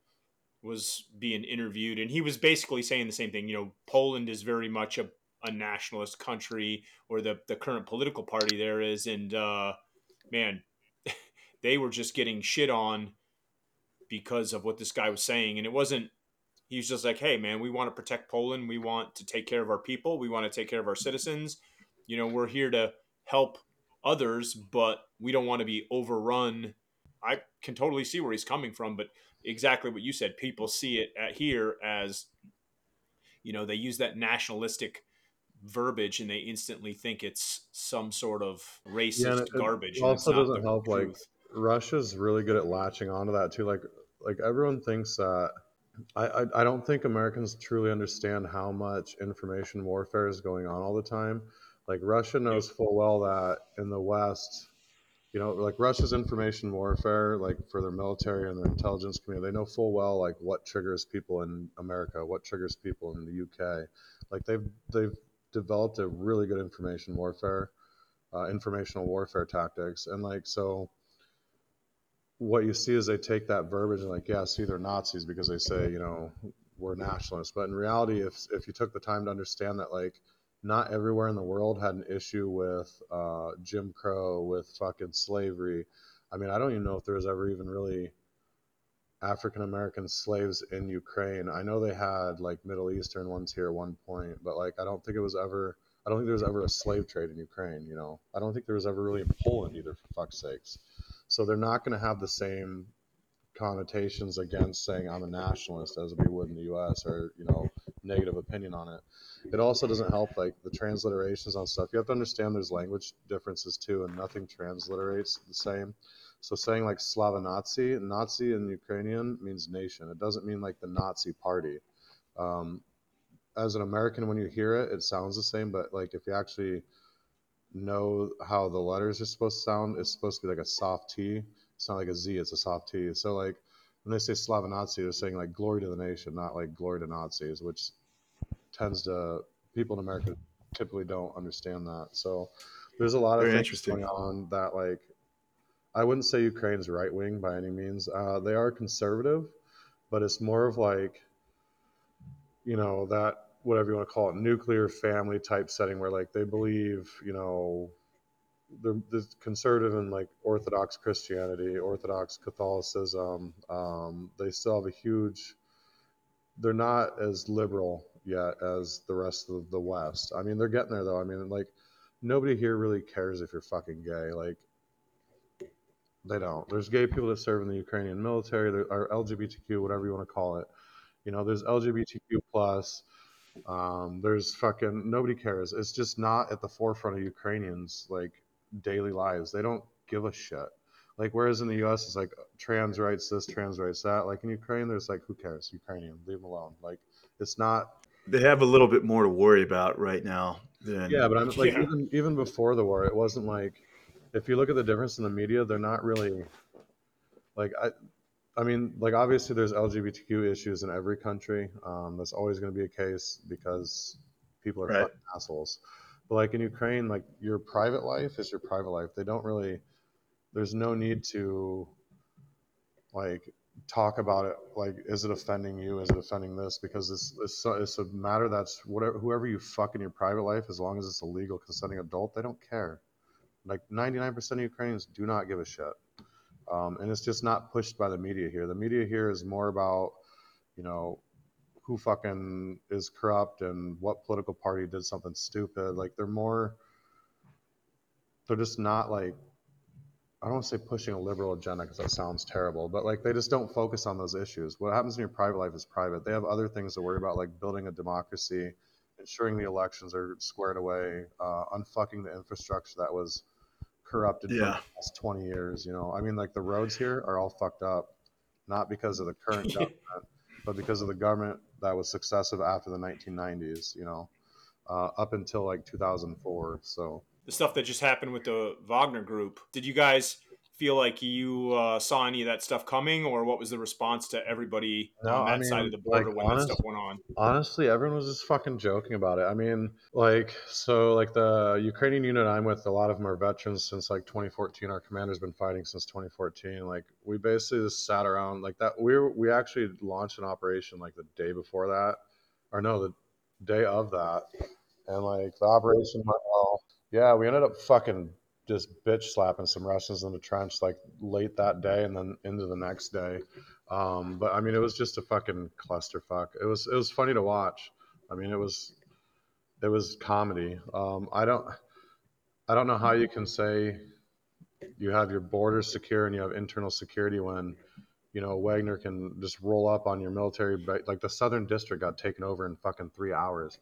was being interviewed and he was basically saying the same thing. You know, Poland is very much a, a nationalist country, or the the current political party there is, and uh, man, they were just getting shit on because of what this guy was saying, and it wasn't he was just like, "Hey, man, we want to protect Poland. We want to take care of our people. We want to take care of our citizens. You know, we're here to help others, but we don't want to be overrun." I can totally see where he's coming from, but exactly what you said, people see it at here as, you know, they use that nationalistic verbiage and they instantly think it's some sort of racist Yeah, it- it garbage. and also doesn't help, like, truth. Russia's really good at latching onto that too. Like, like everyone thinks that. I, I, I don't think Americans truly understand how much information warfare is going on all the time. Like Russia knows full well that in the West, you know, like Russia's information warfare, like for their military and their intelligence community, they know full well like what triggers people in America, what triggers people in the UK. Like they've they've developed a really good information warfare, uh, informational warfare tactics, and like so what you see is they take that verbiage and like, yeah, see, they're Nazis because they say, you know, we're nationalists. But in reality, if if you took the time to understand that, like, not everywhere in the world had an issue with uh, Jim Crow, with fucking slavery. I mean, I don't even know if there was ever even really African American slaves in Ukraine. I know they had like Middle Eastern ones here at one point, but like, I don't think it was ever I don't think there was ever a slave trade in Ukraine. You know, I don't think there was ever really in Poland either. For fuck's sakes, so they're not going to have the same connotations against saying I'm a nationalist as we would in the U.S. or you know negative opinion on it. It also doesn't help like the transliterations on stuff. You have to understand there's language differences too, and nothing transliterates the same. So saying like Slava Nazi, Nazi in Ukrainian means nation. It doesn't mean like the Nazi party. Um, as an American, when you hear it, it sounds the same, but like if you actually know how the letters are supposed to sound, it's supposed to be like a soft T. It's not like a Z, it's a soft T. So like when they say Slava Nazi, they're saying like glory to the nation, not like glory to Nazis, which tends to people in America typically don't understand that. So there's a lot of Very things interesting. going on that like I wouldn't say Ukraine's right wing by any means. Uh, they are conservative, but it's more of like you know that whatever you want to call it nuclear family type setting where like they believe you know the, the conservative and like orthodox christianity orthodox catholicism um, they still have a huge they're not as liberal yet as the rest of the west. I mean they're getting there though. I mean like nobody here really cares if you're fucking gay. Like they don't. There's gay people that serve in the ukrainian military. There are lgbtq whatever you want to call it. You know there's lgbtq plus um, there's fucking nobody cares. It's just not at the forefront of Ukrainians like daily lives. They don't give a shit. Like whereas in the U.S. it's like trans rights this, trans rights that. Like in Ukraine, there's like who cares? Ukrainian, leave them alone. Like it's not. They have a little bit more to worry about right now than Yeah, but I'm like Yeah. even even before the war, it wasn't like if you look at the difference in the media, they're not really like I. I mean, like obviously there's LGBTQ issues in every country. Um, that's always going to be a case because people are Right. fucking assholes. But like in Ukraine, like your private life is your private life. They don't really. There's no need to like talk about it. Like, is it offending you? Is it offending this? Because it's it's, so- it's a matter that's whatever whoever you fuck in your private life, as long as it's a legal consenting adult, they don't care. Like 99% of Ukrainians do not give a shit um, and it's just not pushed by the media here. The media here is more about, you know, who fucking is corrupt and what political party did something stupid. Like they're more, they're just not like, I don't want to say pushing a liberal agenda because that sounds terrible, but like they just don't focus on those issues. What happens in your private life is private. They have other things to worry about, like building a democracy, ensuring the elections are squared away, uh, unfucking the infrastructure that was corrupted for Yeah. the last 20 years. You know, I mean, like the roads here are all fucked up, not because of the current government, but because of the government that was successive after the 1990s. You know, uh, up until like 2004. So the stuff that just happened with the Wagner group. Did you guys feel like you uh, saw any of that stuff coming, or what was the response to everybody No, on that I mean, side of the border like, when honest- that stuff went on? honestly, everyone was just fucking joking about it. I mean, like, so like the Ukrainian unit I'm with, a lot of them are veterans since like 2014. Our commander's been fighting since 2014. Like, we basically just sat around like that. We were, we actually launched an operation like the day before that, or no, the day of that, and like the operation went well. Yeah, we ended up fucking just bitch slapping some Russians in the trench like late that day and then into the next day. Um, but I mean, it was just a fucking clusterfuck. It was it was funny to watch. I mean, it was it was comedy. Um, I don't I don't know how you can say you have your borders secure and you have internal security when you know Wagner can just roll up on your military. Like the Southern District got taken over in fucking three hours.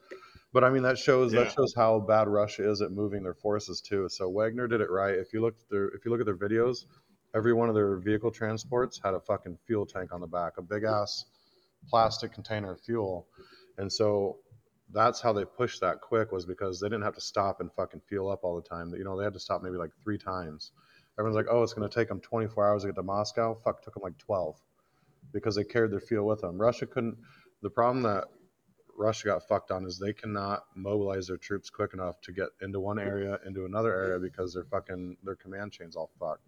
But I mean, that shows Yeah. that shows how bad Russia is at moving their forces too. So Wagner did it right. If you look at their if you look at their videos, every one of their vehicle transports had a fucking fuel tank on the back, a big ass plastic container of fuel. And so that's how they pushed that quick was because they didn't have to stop and fucking fuel up all the time. You know, they had to stop maybe like three times. Everyone's like, oh, it's going to take them 24 hours to get to Moscow. Fuck, took them like 12 because they carried their fuel with them. Russia couldn't. The problem that Russia got fucked on is they cannot mobilize their troops quick enough to get into one area into another area because their fucking their command chain's all fucked.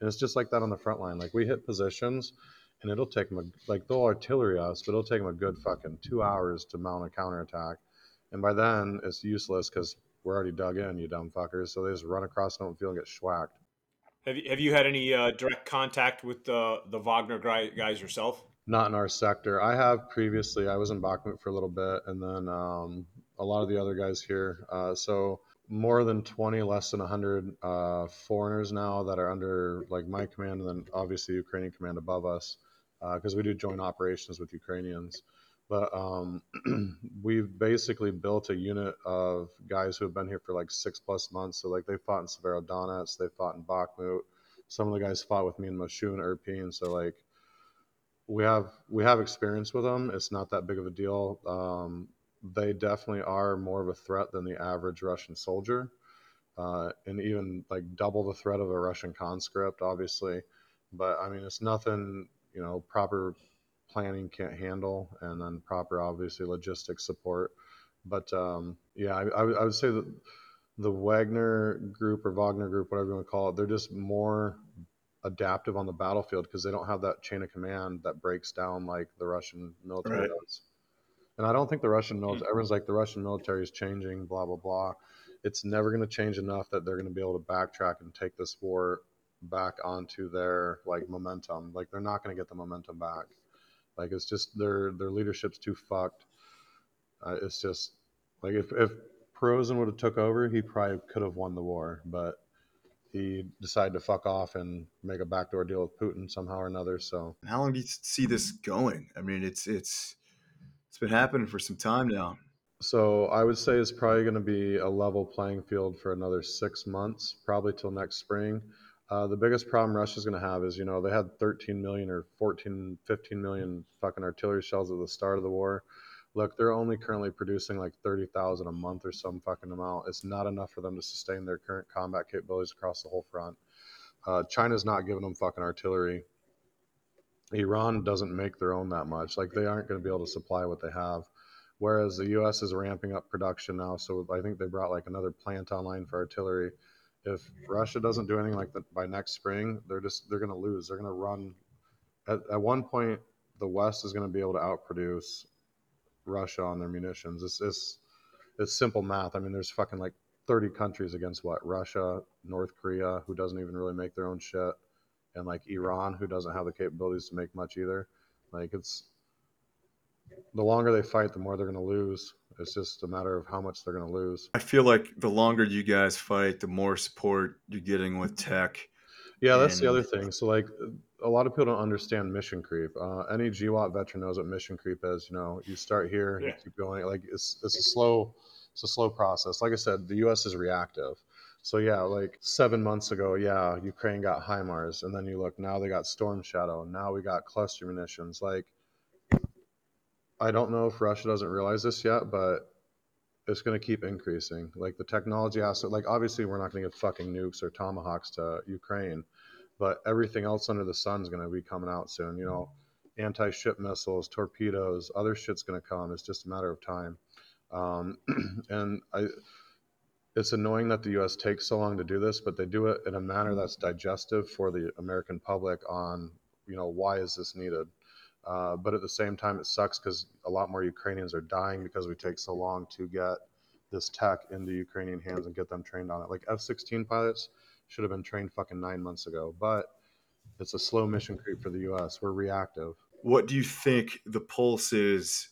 And it's just like that on the front line. Like we hit positions, and it'll take them a, like they'll artillery us, but it'll take them a good fucking two hours to mount a counterattack. And by then it's useless because we're already dug in, you dumb fuckers. So they just run across an open field and get schwacked. Have you, have you had any uh, direct contact with the the Wagner guys yourself? Not in our sector. I have previously. I was in Bakhmut for a little bit, and then um, a lot of the other guys here. Uh, so more than 20, less than 100 uh, foreigners now that are under like my command, and then obviously Ukrainian command above us, because uh, we do joint operations with Ukrainians. But um, we've basically built a unit of guys who have been here for like six plus months. So like they fought in Severodonetsk, they fought in Bakhmut. Some of the guys fought with me in Moshun, Irpin. So like we have we have experience with them. It's not that big of a deal. Um, they definitely are more of a threat than the average Russian soldier, uh, and even like double the threat of a Russian conscript, obviously. But I mean, it's nothing you know proper planning can't handle, and then proper obviously logistics support. But um, yeah, I, I, I would say that the Wagner group or Wagner group, whatever you want to call it, they're just more adaptive on the battlefield because they don't have that chain of command that breaks down like the Russian military right. does. And I don't think the Russian military, mm-hmm. everyone's like, the Russian military is changing, blah, blah, blah. It's never going to change enough that they're going to be able to backtrack and take this war back onto their like momentum. Like they're not going to get the momentum back. Like it's just their their leadership's too fucked. Uh, it's just like if if Prigozhin would have took over, he probably could have won the war, but he decided to fuck off and make a backdoor deal with Putin somehow or another. So how long do you see this going? I mean, it's it's it's been happening for some time now. So I would say it's probably going to be a level playing field for another six months, probably till next spring. Uh, the biggest problem Russia's going to have is, you know, they had 13 million or 14, 15 million fucking artillery shells at the start of the war. Look, they're only currently producing like 30,000 a month or some fucking amount. It's not enough for them to sustain their current combat capabilities across the whole front. Uh, China's not giving them fucking artillery. Iran doesn't make their own that much. Like they aren't going to be able to supply what they have. Whereas the U.S. is ramping up production now, so I think they brought like another plant online for artillery. If Russia doesn't do anything like that by next spring, they're just they're going to lose. They're going to run. At, at one point, the West is going to be able to outproduce Russia on their munitions. It's, it's it's simple math. I mean, there's fucking like 30 countries against what Russia, North Korea, who doesn't even really make their own shit and like Iran, who doesn't have the capabilities to make much either. Like it's the longer they fight, the more they're going to lose. It's just a matter of how much they're going to lose. I feel like the longer you guys fight, the more support you're getting with tech. Yeah, that's and... the other thing. So like a lot of people don't understand mission creep. Uh, any GWOT veteran knows what mission creep is. You know, you start here, yeah. you keep going. Like it's it's a slow it's a slow process. Like I said, the U.S. is reactive. So yeah, like seven months ago, yeah, Ukraine got HIMARS, and then you look now they got Storm Shadow. Now we got cluster munitions. Like, I don't know if Russia doesn't realize this yet, but it's going to keep increasing. Like the technology aspect, like obviously we're not going to get fucking nukes or tomahawks to Ukraine, but everything else under the sun is going to be coming out soon. You know, anti-ship missiles, torpedoes, other shit's going to come. It's just a matter of time. Um, and I it's annoying that the U.S. takes so long to do this, but they do it in a manner that's digestive for the American public on, you know, why is this needed? Uh, but at the same time, it sucks because a lot more Ukrainians are dying because we take so long to get this tech into Ukrainian hands and get them trained on it. Like F-16 pilots should have been trained fucking nine months ago, but it's a slow mission creep for the U.S. We're reactive. What do you think the pulse is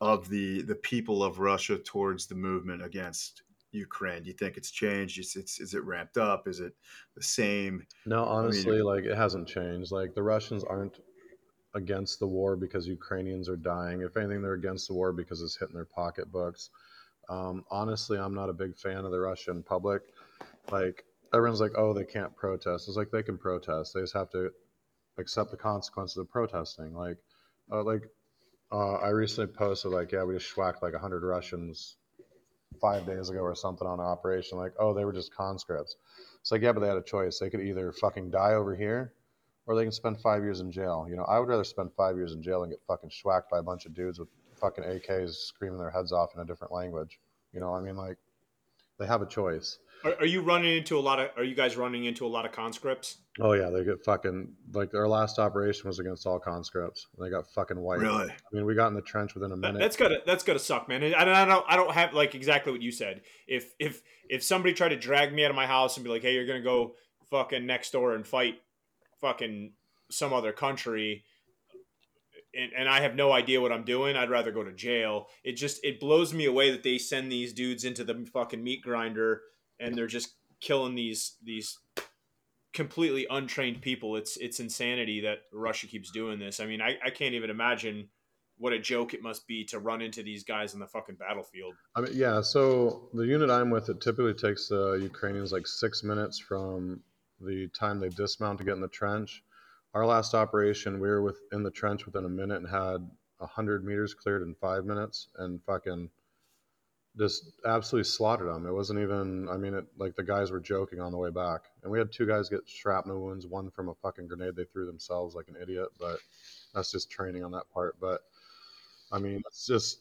of the the people of Russia towards the movement against Ukraine? Do you think it's changed? Is, it's, is it ramped up? Is it the same? No, honestly, I mean, like it hasn't changed. Like the Russians aren't against the war because Ukrainians are dying. If anything, they're against the war because it's hitting their pocketbooks. Um, honestly, I'm not a big fan of the Russian public. Like everyone's like, oh, they can't protest. It's like they can protest. They just have to accept the consequences of protesting. Like, uh, like uh, I recently posted like, yeah, we just schwacked like 100 Russians five days ago or something on operation, like, oh, they were just conscripts. It's like, yeah, but they had a choice. They could either fucking die over here or they can spend five years in jail. You know, I would rather spend five years in jail and get fucking schwacked by a bunch of dudes with fucking AKs screaming their heads off in a different language. You know, I mean, like, they have a choice. Are, are, you running into a lot of? Are you guys running into a lot of conscripts? Oh yeah, they get fucking like our last operation was against all conscripts. They got fucking white. Really? I mean, we got in the trench within a minute. That's gotta that's gotta suck, man. I, I don't I don't have like exactly what you said. If if if somebody tried to drag me out of my house and be like, hey, you're gonna go fucking next door and fight fucking some other country and, and I have no idea what I'm doing, I'd rather go to jail. It just it blows me away that they send these dudes into the fucking meat grinder and they're just killing these these completely untrained people. It's it's insanity that Russia keeps doing this. I mean, I, I can't even imagine what a joke it must be to run into these guys in the fucking battlefield. I mean, yeah. So the unit I'm with, it typically takes the Ukrainians like six minutes from the time they dismount to get in the trench. Our last operation, we were within the trench within a minute and had hundred meters cleared in five minutes, and fucking just absolutely slaughtered them. It wasn't even. I mean, it like the guys were joking on the way back, and we had two guys get shrapnel wounds. One from a fucking grenade they threw themselves like an idiot, but that's just training on that part. But I mean, it's just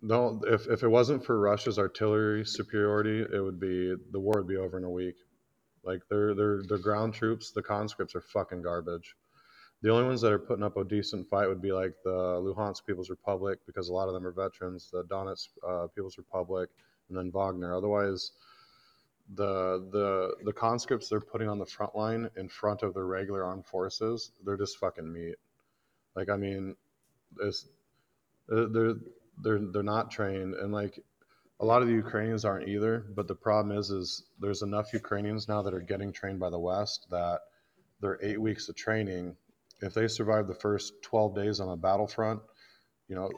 no. If if it wasn't for Russia's artillery superiority, it would be the war would be over in a week. Like their their their ground troops, the conscripts are fucking garbage. The only ones that are putting up a decent fight would be like the Luhansk People's Republic because a lot of them are veterans, the Donetsk uh, People's Republic, and then Wagner. Otherwise, the the the conscripts they're putting on the front line in front of their regular armed forces, they're just fucking meat. Like I mean, it's they're they're they're not trained, and like a lot of the Ukrainians aren't either. But the problem is, is there's enough Ukrainians now that are getting trained by the West that their eight weeks of training, if they survive the first 12 days on a battlefront, you know,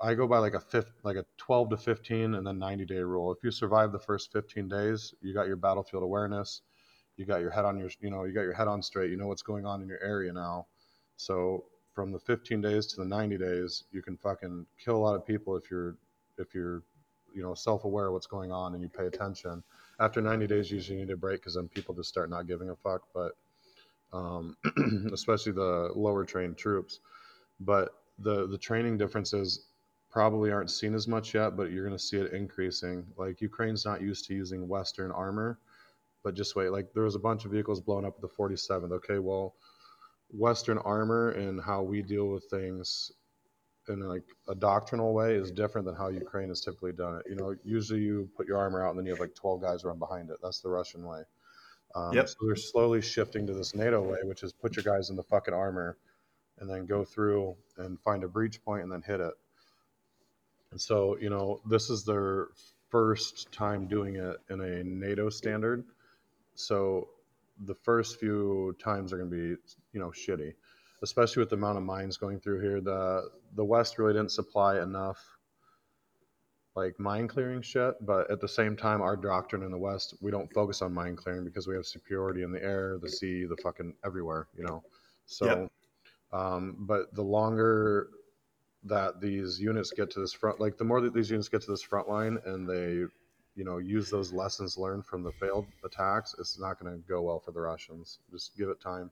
I go by like a fifth, like a 12 to 15, and then 90 day rule. If you survive the first 15 days, you got your battlefield awareness, you got your head on your, you know, you got your head on straight. You know what's going on in your area now. So from the 15 days to the 90 days, you can fucking kill a lot of people if you're if you're you know self-aware of what's going on and you pay attention. After 90 days, you usually need a break because then people just start not giving a fuck. But um, especially the lower trained troops. But the the training differences probably aren't seen as much yet, but you're going to see it increasing. Like Ukraine's not used to using Western armor, but just wait. Like there was a bunch of vehicles blown up at the 47th. Okay, well Western armor and how we deal with things in like a doctrinal way is different than how Ukraine has typically done it. You know, usually you put your armor out and then you have like 12 guys run behind it. That's the Russian way. Um, Yep. So they're slowly shifting to this NATO way, which is put your guys in the fucking armor and then go through and find a breach point and then hit it. And so, you know, this is their first time doing it in a NATO standard. So the first few times are going to be, you know, shitty, especially with the amount of mines going through here. The the West really didn't supply enough like mine clearing shit, but at the same time, our doctrine in the West, we don't focus on mine clearing because we have superiority in the air, the sea, the fucking everywhere, you know. So, Yep. um, but the longer that these units get to this front, like the more that these units get to this front line and they, you know, use those lessons learned from the failed attacks, it's not going to go well for the Russians. Just give it time,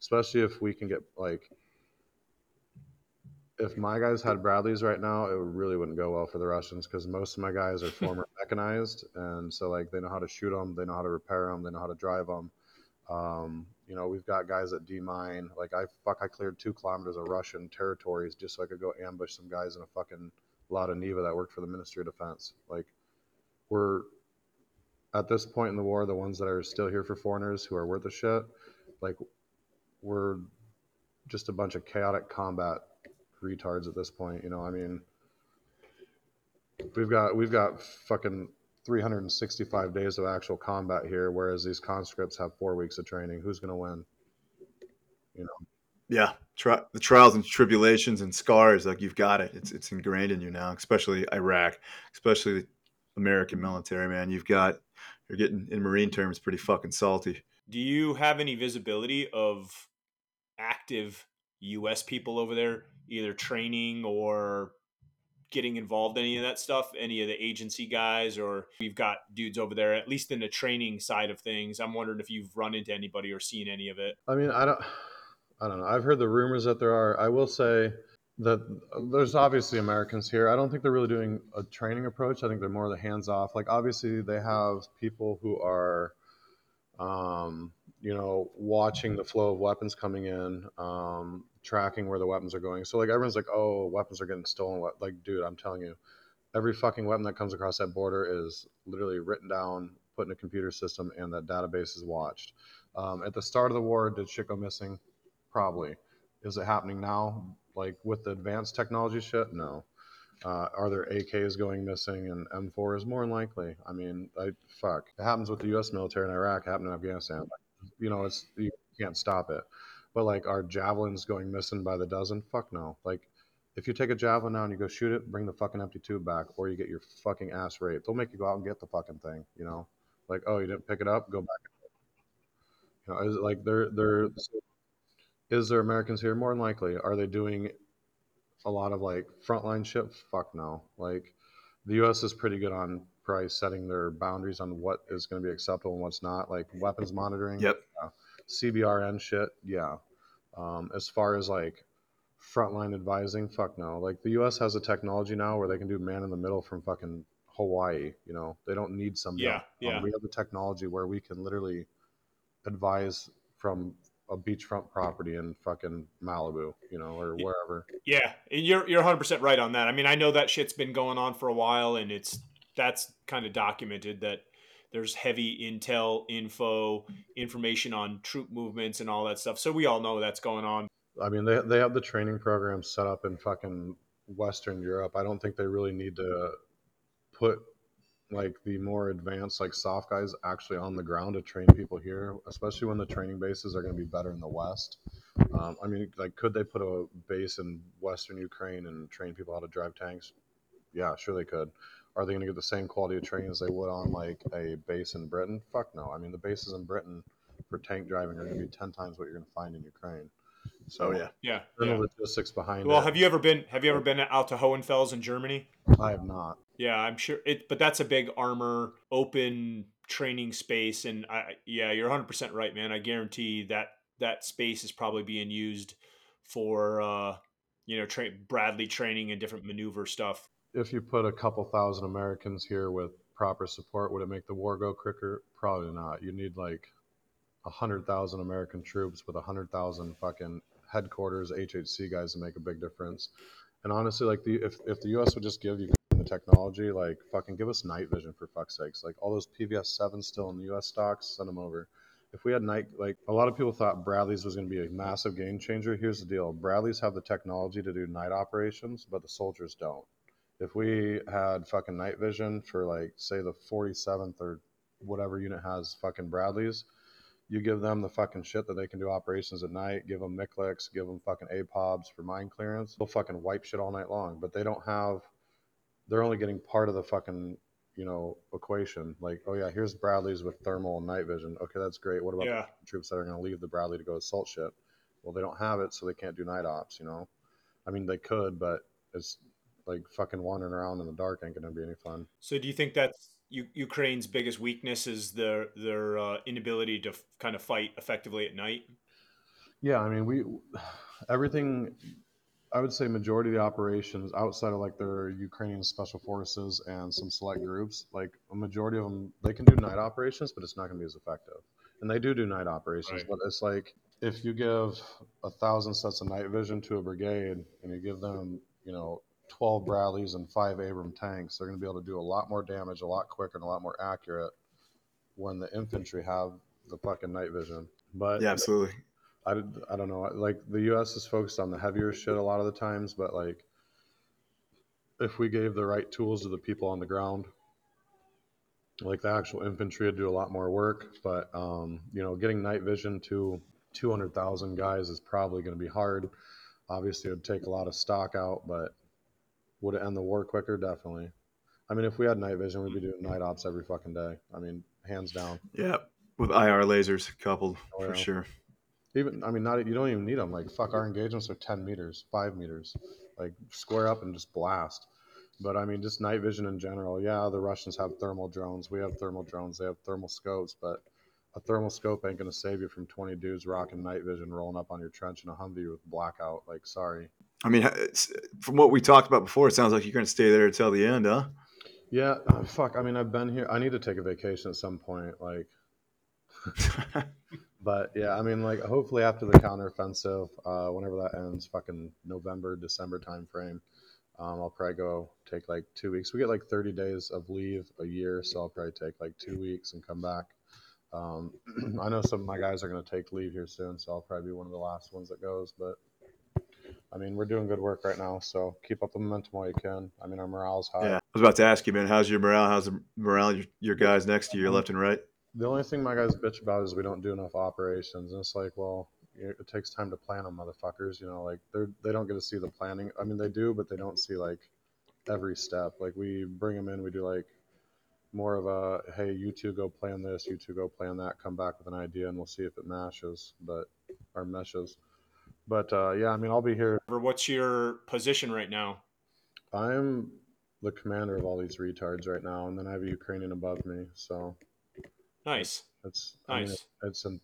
especially if we can get like if my guys had Bradleys right now, it really wouldn't go well for the Russians because most of my guys are former mechanized, and so like they know how to shoot them, they know how to repair them, they know how to drive them. Um, you know, we've got guys that demine. Like I fuck, I cleared two kilometers of Russian territories just so I could go ambush some guys in a fucking Lada Niva that worked for the Ministry of Defense. Like we're at this point in the war, the ones that are still here for foreigners who are worth a shit, like we're just a bunch of chaotic combat retards at this point. You know, I mean, we've got we've got fucking 365 days of actual combat here, whereas these conscripts have four weeks of training. Who's gonna win? You know, Yeah, tri- the trials and tribulations and scars, like you've got it. It's it's ingrained in you now, especially Iraq, especially the American military. Man, you've got you're getting in Marine terms pretty fucking salty. Do you have any visibility of active U.S. people over there, either training or getting involved in any of that stuff? Any of the agency guys, or we've got dudes over there, at least in the training side of things. I'm wondering if you've run into anybody or seen any of it. I mean, I don't, I don't know. I've heard the rumors that there are. I will say that there's obviously Americans here. I don't think they're really doing a training approach. I think they're more the hands off. Like obviously they have people who are, um, you know, watching the flow of weapons coming in, um, tracking where the weapons are going. So like everyone's like, oh, weapons are getting stolen. Like, dude, I'm telling you, every fucking weapon that comes across that border is literally written down, put in a computer system, and that database is watched. Um, at the start of the war, did shit go missing? Probably. Is it happening now? Like with the advanced technology shit, no. Uh, are there AKs going missing and M4s? More than likely. I mean, I fuck. It happens with the U.S. military in Iraq. It happened in Afghanistan. You know, it's you can't stop it. But like, are javelins going missing by the dozen? Fuck no. Like, if you take a javelin now and you go shoot it, bring the fucking empty tube back, or you get your fucking ass raped. They'll make you go out and get the fucking thing. You know, like, oh, you didn't pick it up, go back. You know, is it like they're they're. Is there Americans here? More than likely. Are they doing a lot of like frontline shit? Fuck no. Like the U.S. is pretty good on price setting their boundaries on what is going to be acceptable and what's not. Like weapons monitoring. Yep. Yeah. CBRN shit. Yeah. Um, as far as like frontline advising, fuck no. Like the U.S. has a technology now where they can do man in the middle from fucking Hawaii. You know, they don't need somebody. Yeah, yeah. Um, we have the technology where we can literally advise from a beachfront property in fucking Malibu, you know, or wherever. Yeah, and you're you're 100 percent right on that. I mean, I know that shit's been going on for a while, and it's that's kind of documented that there's heavy intel, info, information on troop movements and all that stuff. So we all know that's going on. I mean, they they have the training programs set up in fucking Western Europe. I don't think they really need to put like the more advanced like soft guys actually on the ground to train people here, especially when the training bases are going to be better in the West. Um, I mean, like, could they put a base in Western Ukraine and train people how to drive tanks? Yeah, sure they could. Are they going to get the same quality of training as they would on like a base in Britain? Fuck no. I mean, the bases in Britain for tank driving are going to be ten times what you're going to find in Ukraine. So yeah. Yeah. the yeah. logistics behind Well, it. have you ever been have you ever been out to Hohenfels in Germany? I have not. Yeah, I'm sure it, but that's a big armor open training space, and I yeah, you're 100 percent right, man. I guarantee that that space is probably being used for uh, you know tra- Bradley training and different maneuver stuff. If you put a couple thousand Americans here with proper support, would it make the war go quicker? Probably not. You need like a hundred thousand American troops with a hundred thousand fucking headquarters HHC guys to make a big difference. And honestly, like the if if the U.S. would just give you the technology, like fucking give us night vision for fuck's sakes. Like all those PVS sevens still in the U.S. stocks, send them over. If we had night, like a lot of people thought Bradley's was going to be a massive game changer. Here's the deal: Bradley's have the technology to do night operations, but the soldiers don't. If we had fucking night vision for like say the 47th or whatever unit has fucking Bradleys, you give them the fucking shit that they can do operations at night, give them MICLICs, give them fucking APOBs for mine clearance. They'll fucking wipe shit all night long, but they don't have, they're only getting part of the fucking, you know, equation. Like, oh yeah, here's Bradley's with thermal and night vision. Okay, that's great. What about Yeah. the troops that are going to leave the Bradley to go assault shit? Well, they don't have it, so they can't do night ops, you know? I mean, they could, but it's like fucking wandering around in the dark ain't going to be any fun. So, do you think that's U- Ukraine's biggest weakness is their their uh, inability to f- kind of fight effectively at night? Yeah, I mean, we everything. I would say majority of the operations outside of like their Ukrainian special forces and some select groups, like a majority of them, they can do night operations, but it's not going to be as effective. And they do do night operations, Right. but it's like if you give a thousand sets of night vision to a brigade and you give them, you know, 12 Bradleys and five Abram tanks, they're going to be able to do a lot more damage, a lot quicker, and a lot more accurate when the infantry have the fucking night vision. But Yeah, absolutely. I, I don't know. Like the U.S. is focused on the heavier shit a lot of the times, but like if we gave the right tools to the people on the ground, like the actual infantry would do a lot more work. But um, you know, getting night vision to 200,000 guys is probably going to be hard. Obviously, it would take a lot of stock out, but would it end the war quicker? Definitely. I mean, if we had night vision, we'd be doing night ops every fucking day. I mean, hands down. Yeah, with IR lasers coupled Oh, for sure. Even I mean, not you don't even need them. Like fuck, our engagements are ten meters, five meters. Like square up and just blast. But I mean, just night vision in general. Yeah, the Russians have thermal drones. We have thermal drones. They have thermal scopes, but a thermal scope ain't gonna save you from twenty dudes rocking night vision, rolling up on your trench in a Humvee with blackout. Like, sorry. I mean, from what we talked about before, it sounds like you're going to stay there until the end, huh? Yeah, uh, fuck. I mean, I've been here. I need to take a vacation at some point. Like, But yeah, I mean, like hopefully after the counteroffensive, uh, whenever that ends, fucking November, December timeframe, um, I'll probably go take like two weeks. We get like 30 days of leave a year, so I'll probably take like two weeks and come back. Um, I know some of my guys are going to take leave here soon, so I'll probably be one of the last ones that goes. But I mean, we're doing good work right now, so keep up the momentum while you can. I mean, our morale's high. Yeah, I was about to ask you, man. How's your morale? How's the morale? Your, your guys next to you, your left and right. The only thing my guys bitch about is we don't do enough operations, and it's like, well, it takes time to plan them, motherfuckers. You know, like they're they don't get to see the planning. I mean, they do, but they don't see like every step. Like we bring them in, we do like more of a hey, you two go plan this, you two go plan that, come back with an idea, and we'll see if it matches, but or meshes. But uh, yeah, I mean, I'll be here. What's your position right now? I'm the commander of all these retards right now, and then I have a Ukrainian above me. So nice. It's nice. I mean, it's a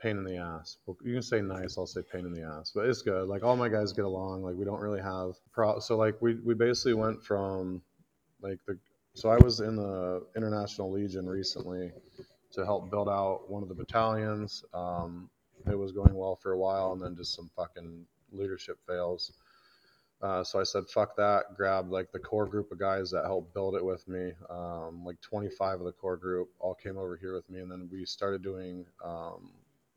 pain in the ass. You can say nice. I'll say pain in the ass, but it's good. Like all my guys get along. Like we don't really have pro. So like we we basically went from like the. So I was in the International Legion recently to help build out one of the battalions. Um, it was going well for a while, and then just some fucking leadership fails. Uh, so I said, fuck that. Grabbed like the core group of guys that helped build it with me. Um, like 25 of the core group all came over here with me, and then we started doing um,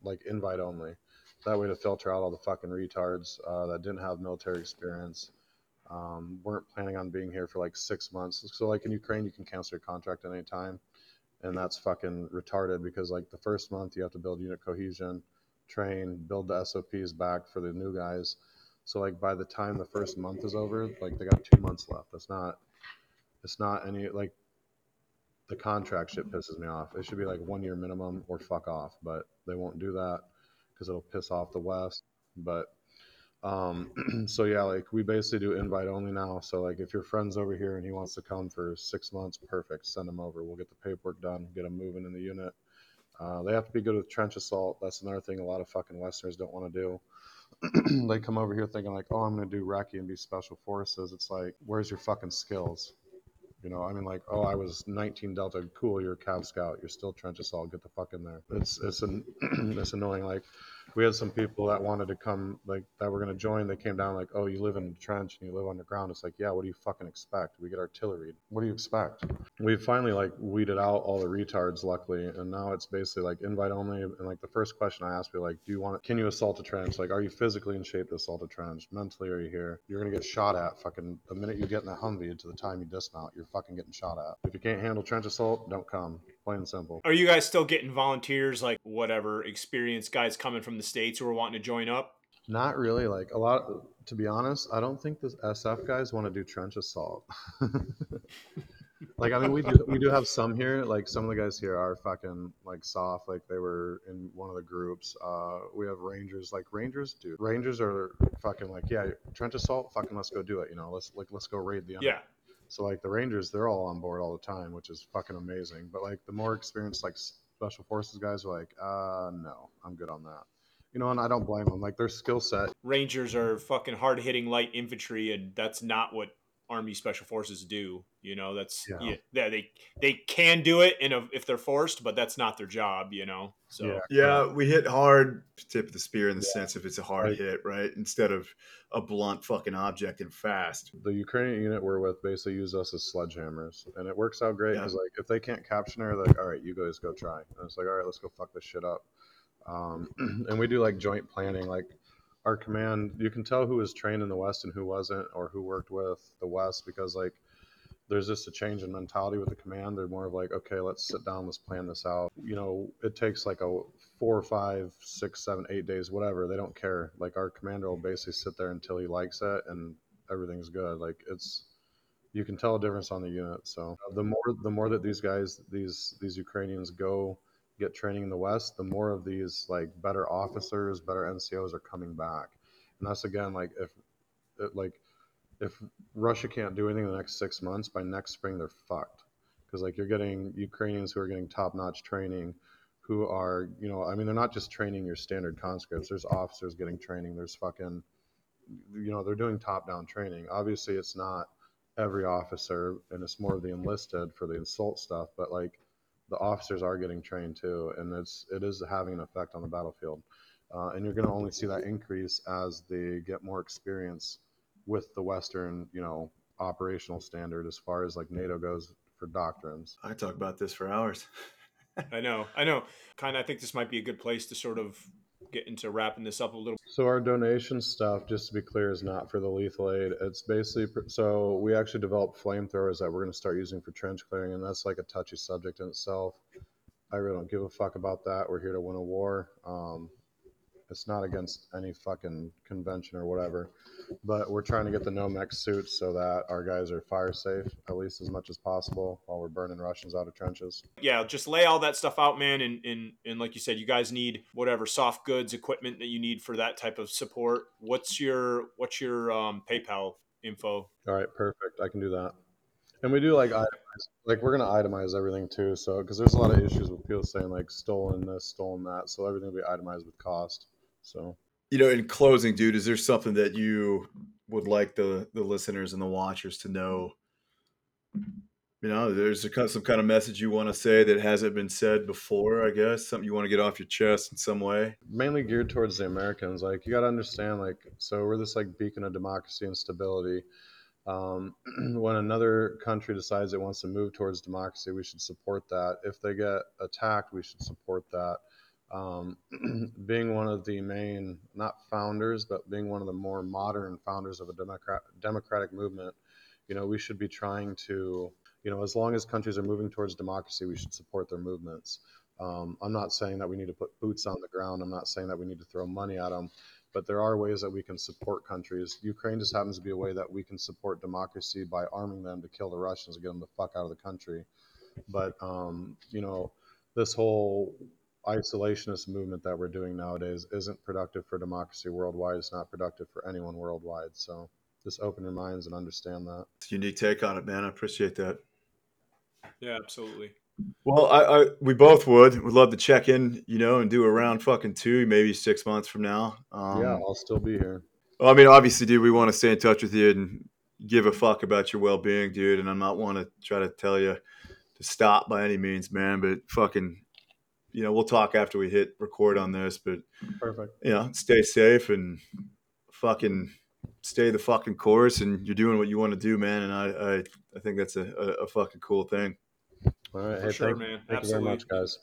like invite only. That way to filter out all the fucking retards uh, that didn't have military experience, um, weren't planning on being here for like six months. So like in Ukraine, you can cancel your contract at any time, and that's fucking retarded because like the first month you have to build unit cohesion train, build the SOPs back for the new guys. So like by the time the first month is over, like they got two months left. That's not it's not any like the contract shit pisses me off. It should be like one year minimum or fuck off, but they won't do that because it'll piss off the West. But um, so yeah, like we basically do invite only now. So like if your friend's over here and he wants to come for six months, perfect. Send him over. We'll get the paperwork done, get him moving in the unit. Uh, they have to be good with trench assault. That's another thing a lot of fucking Westerners don't want to do. they come over here thinking like, oh, I'm gonna do recce and be special forces. It's like, where's your fucking skills? You know, I mean, like, oh, I was 19 Delta, cool. You're a Cav Scout. You're still trench assault. Get the fuck in there. It's it's an it's annoying. Like, we had some people that wanted to come, like that were going to join. They came down like, oh, you live in the trench and you live underground. It's like, yeah, what do you fucking expect? We get artillery. What do you expect? We finally like weeded out all the retards, luckily, and now it's basically like invite only. And like the first question I asked me, like, do you want? Can you assault a trench? Like, are you physically in shape to assault a trench? Mentally, are you here? You're gonna get shot at. Fucking the minute you get in a Humvee to the time you dismount, you're fucking getting shot at. If you can't handle trench assault, don't come. Plain and simple. Are you guys still getting volunteers, like whatever, experienced guys coming from the states who are wanting to join up? Not really. Like a lot. To be honest, I don't think the SF guys want to do trench assault. like I mean, we do we do have some here. Like some of the guys here are fucking like soft. Like they were in one of the groups. Uh, we have rangers. Like rangers, dude. Rangers are fucking like yeah, trench assault. Fucking let's go do it. You know, let's like let's go raid the. Yeah. So like the Rangers, they're all on board all the time, which is fucking amazing. But like the more experienced like special forces guys are like, uh, no, I'm good on that. You know, and I don't blame them. Like their skill set. Rangers are fucking hard hitting light infantry, and that's not what Army Special Forces do. You know, that's yeah, yeah they they can do it in a, if they're forced, but that's not their job. You know, so yeah, yeah we hit hard tip of the spear in the yeah. sense if it's a hard right. hit, right, instead of a blunt fucking object and fast. The Ukrainian unit we're with basically use us as sledgehammers, and it works out great because yeah. like if they can't capture her, like, all right, you guys go try, and it's like, all right, let's go fuck this shit up. Um, and we do like joint planning, like our command, you can tell who was trained in the West and who wasn't, or who worked with the West, because like there's just a change in mentality with the command. They're more of like, okay, let's sit down, let's plan this out. You know, it takes like a four, five, six, seven, eight days, whatever. They don't care. Like our commander will basically sit there until he likes it, and everything's good. Like it's you can tell a difference on the unit. So the more the more that these guys, these these Ukrainians go get training in the West, the more of these like better officers, better NCOs are coming back. And that's again like if like if Russia can't do anything in the next six months, by next spring they're fucked. Because like you're getting Ukrainians who are getting top-notch training, who are you know I mean they're not just training your standard conscripts. There's officers getting training. There's fucking you know they're doing top-down training. Obviously it's not every officer, and it's more of the enlisted for the assault stuff. But like the officers are getting trained too, and it's it is having an effect on the battlefield. Uh, and you're going to only see that increase as they get more experience with the Western, you know, operational standard as far as like NATO goes for doctrines. I talk about this for hours. I know, I know. Kind of, I think this might be a good place to sort of get into wrapping this up a little. So our donation stuff, just to be clear, is not for the lethal aid. It's basically so we actually developed flamethrowers that we're going to start using for trench clearing, and that's like a touchy subject in itself. I really don't give a fuck about that. We're here to win a war. Um, it's not against any fucking convention or whatever, but we're trying to get the Nomex suits so that our guys are fire safe at least as much as possible while we're burning Russians out of trenches. Yeah, just lay all that stuff out, man. And, and, and like you said, you guys need whatever soft goods equipment that you need for that type of support. What's your, what's your um, PayPal info? All right, perfect. I can do that. And we do like itemize, like we're gonna itemize everything too. So because there's a lot of issues with people saying like stolen this, stolen that. So everything will be itemized with cost. So You know, in closing, dude, is there something that you would like the the listeners and the watchers to know? You know, there's a, some kind of message you want to say that hasn't been said before. I guess something you want to get off your chest in some way. mainly geared towards the Americans. Like you got to understand, like so we're this like beacon of democracy and stability. Um, when another country decides it wants to move towards democracy, we should support that. If they get attacked, we should support that. Um, being one of the main, not founders, but being one of the more modern founders of a democrat, democratic movement, you know, we should be trying to, you know, as long as countries are moving towards democracy, we should support their movements. Um, I'm not saying that we need to put boots on the ground. I'm not saying that we need to throw money at them, but there are ways that we can support countries. Ukraine just happens to be a way that we can support democracy by arming them to kill the Russians and get them the fuck out of the country. But um, you know, this whole isolationist movement that we're doing nowadays isn't productive for democracy worldwide. It's not productive for anyone worldwide. So just open your minds and understand that. It's a unique take on it, man. I appreciate that. Yeah, absolutely. Well, I, I we both would would love to check in, you know, and do a round fucking two, maybe six months from now. Um, yeah, I'll still be here. Well, I mean, obviously, dude, we want to stay in touch with you and give a fuck about your well being, dude. And I'm not want to try to tell you to stop by any means, man. But fucking, you know, we'll talk after we hit record on this. But Perfect. you know, stay safe and fucking stay the fucking course. And you're doing what you want to do, man. And I, I, I think that's a, a, a fucking cool thing. All right. For hey, sure, thank, man. Thank Absolutely. you very much, guys.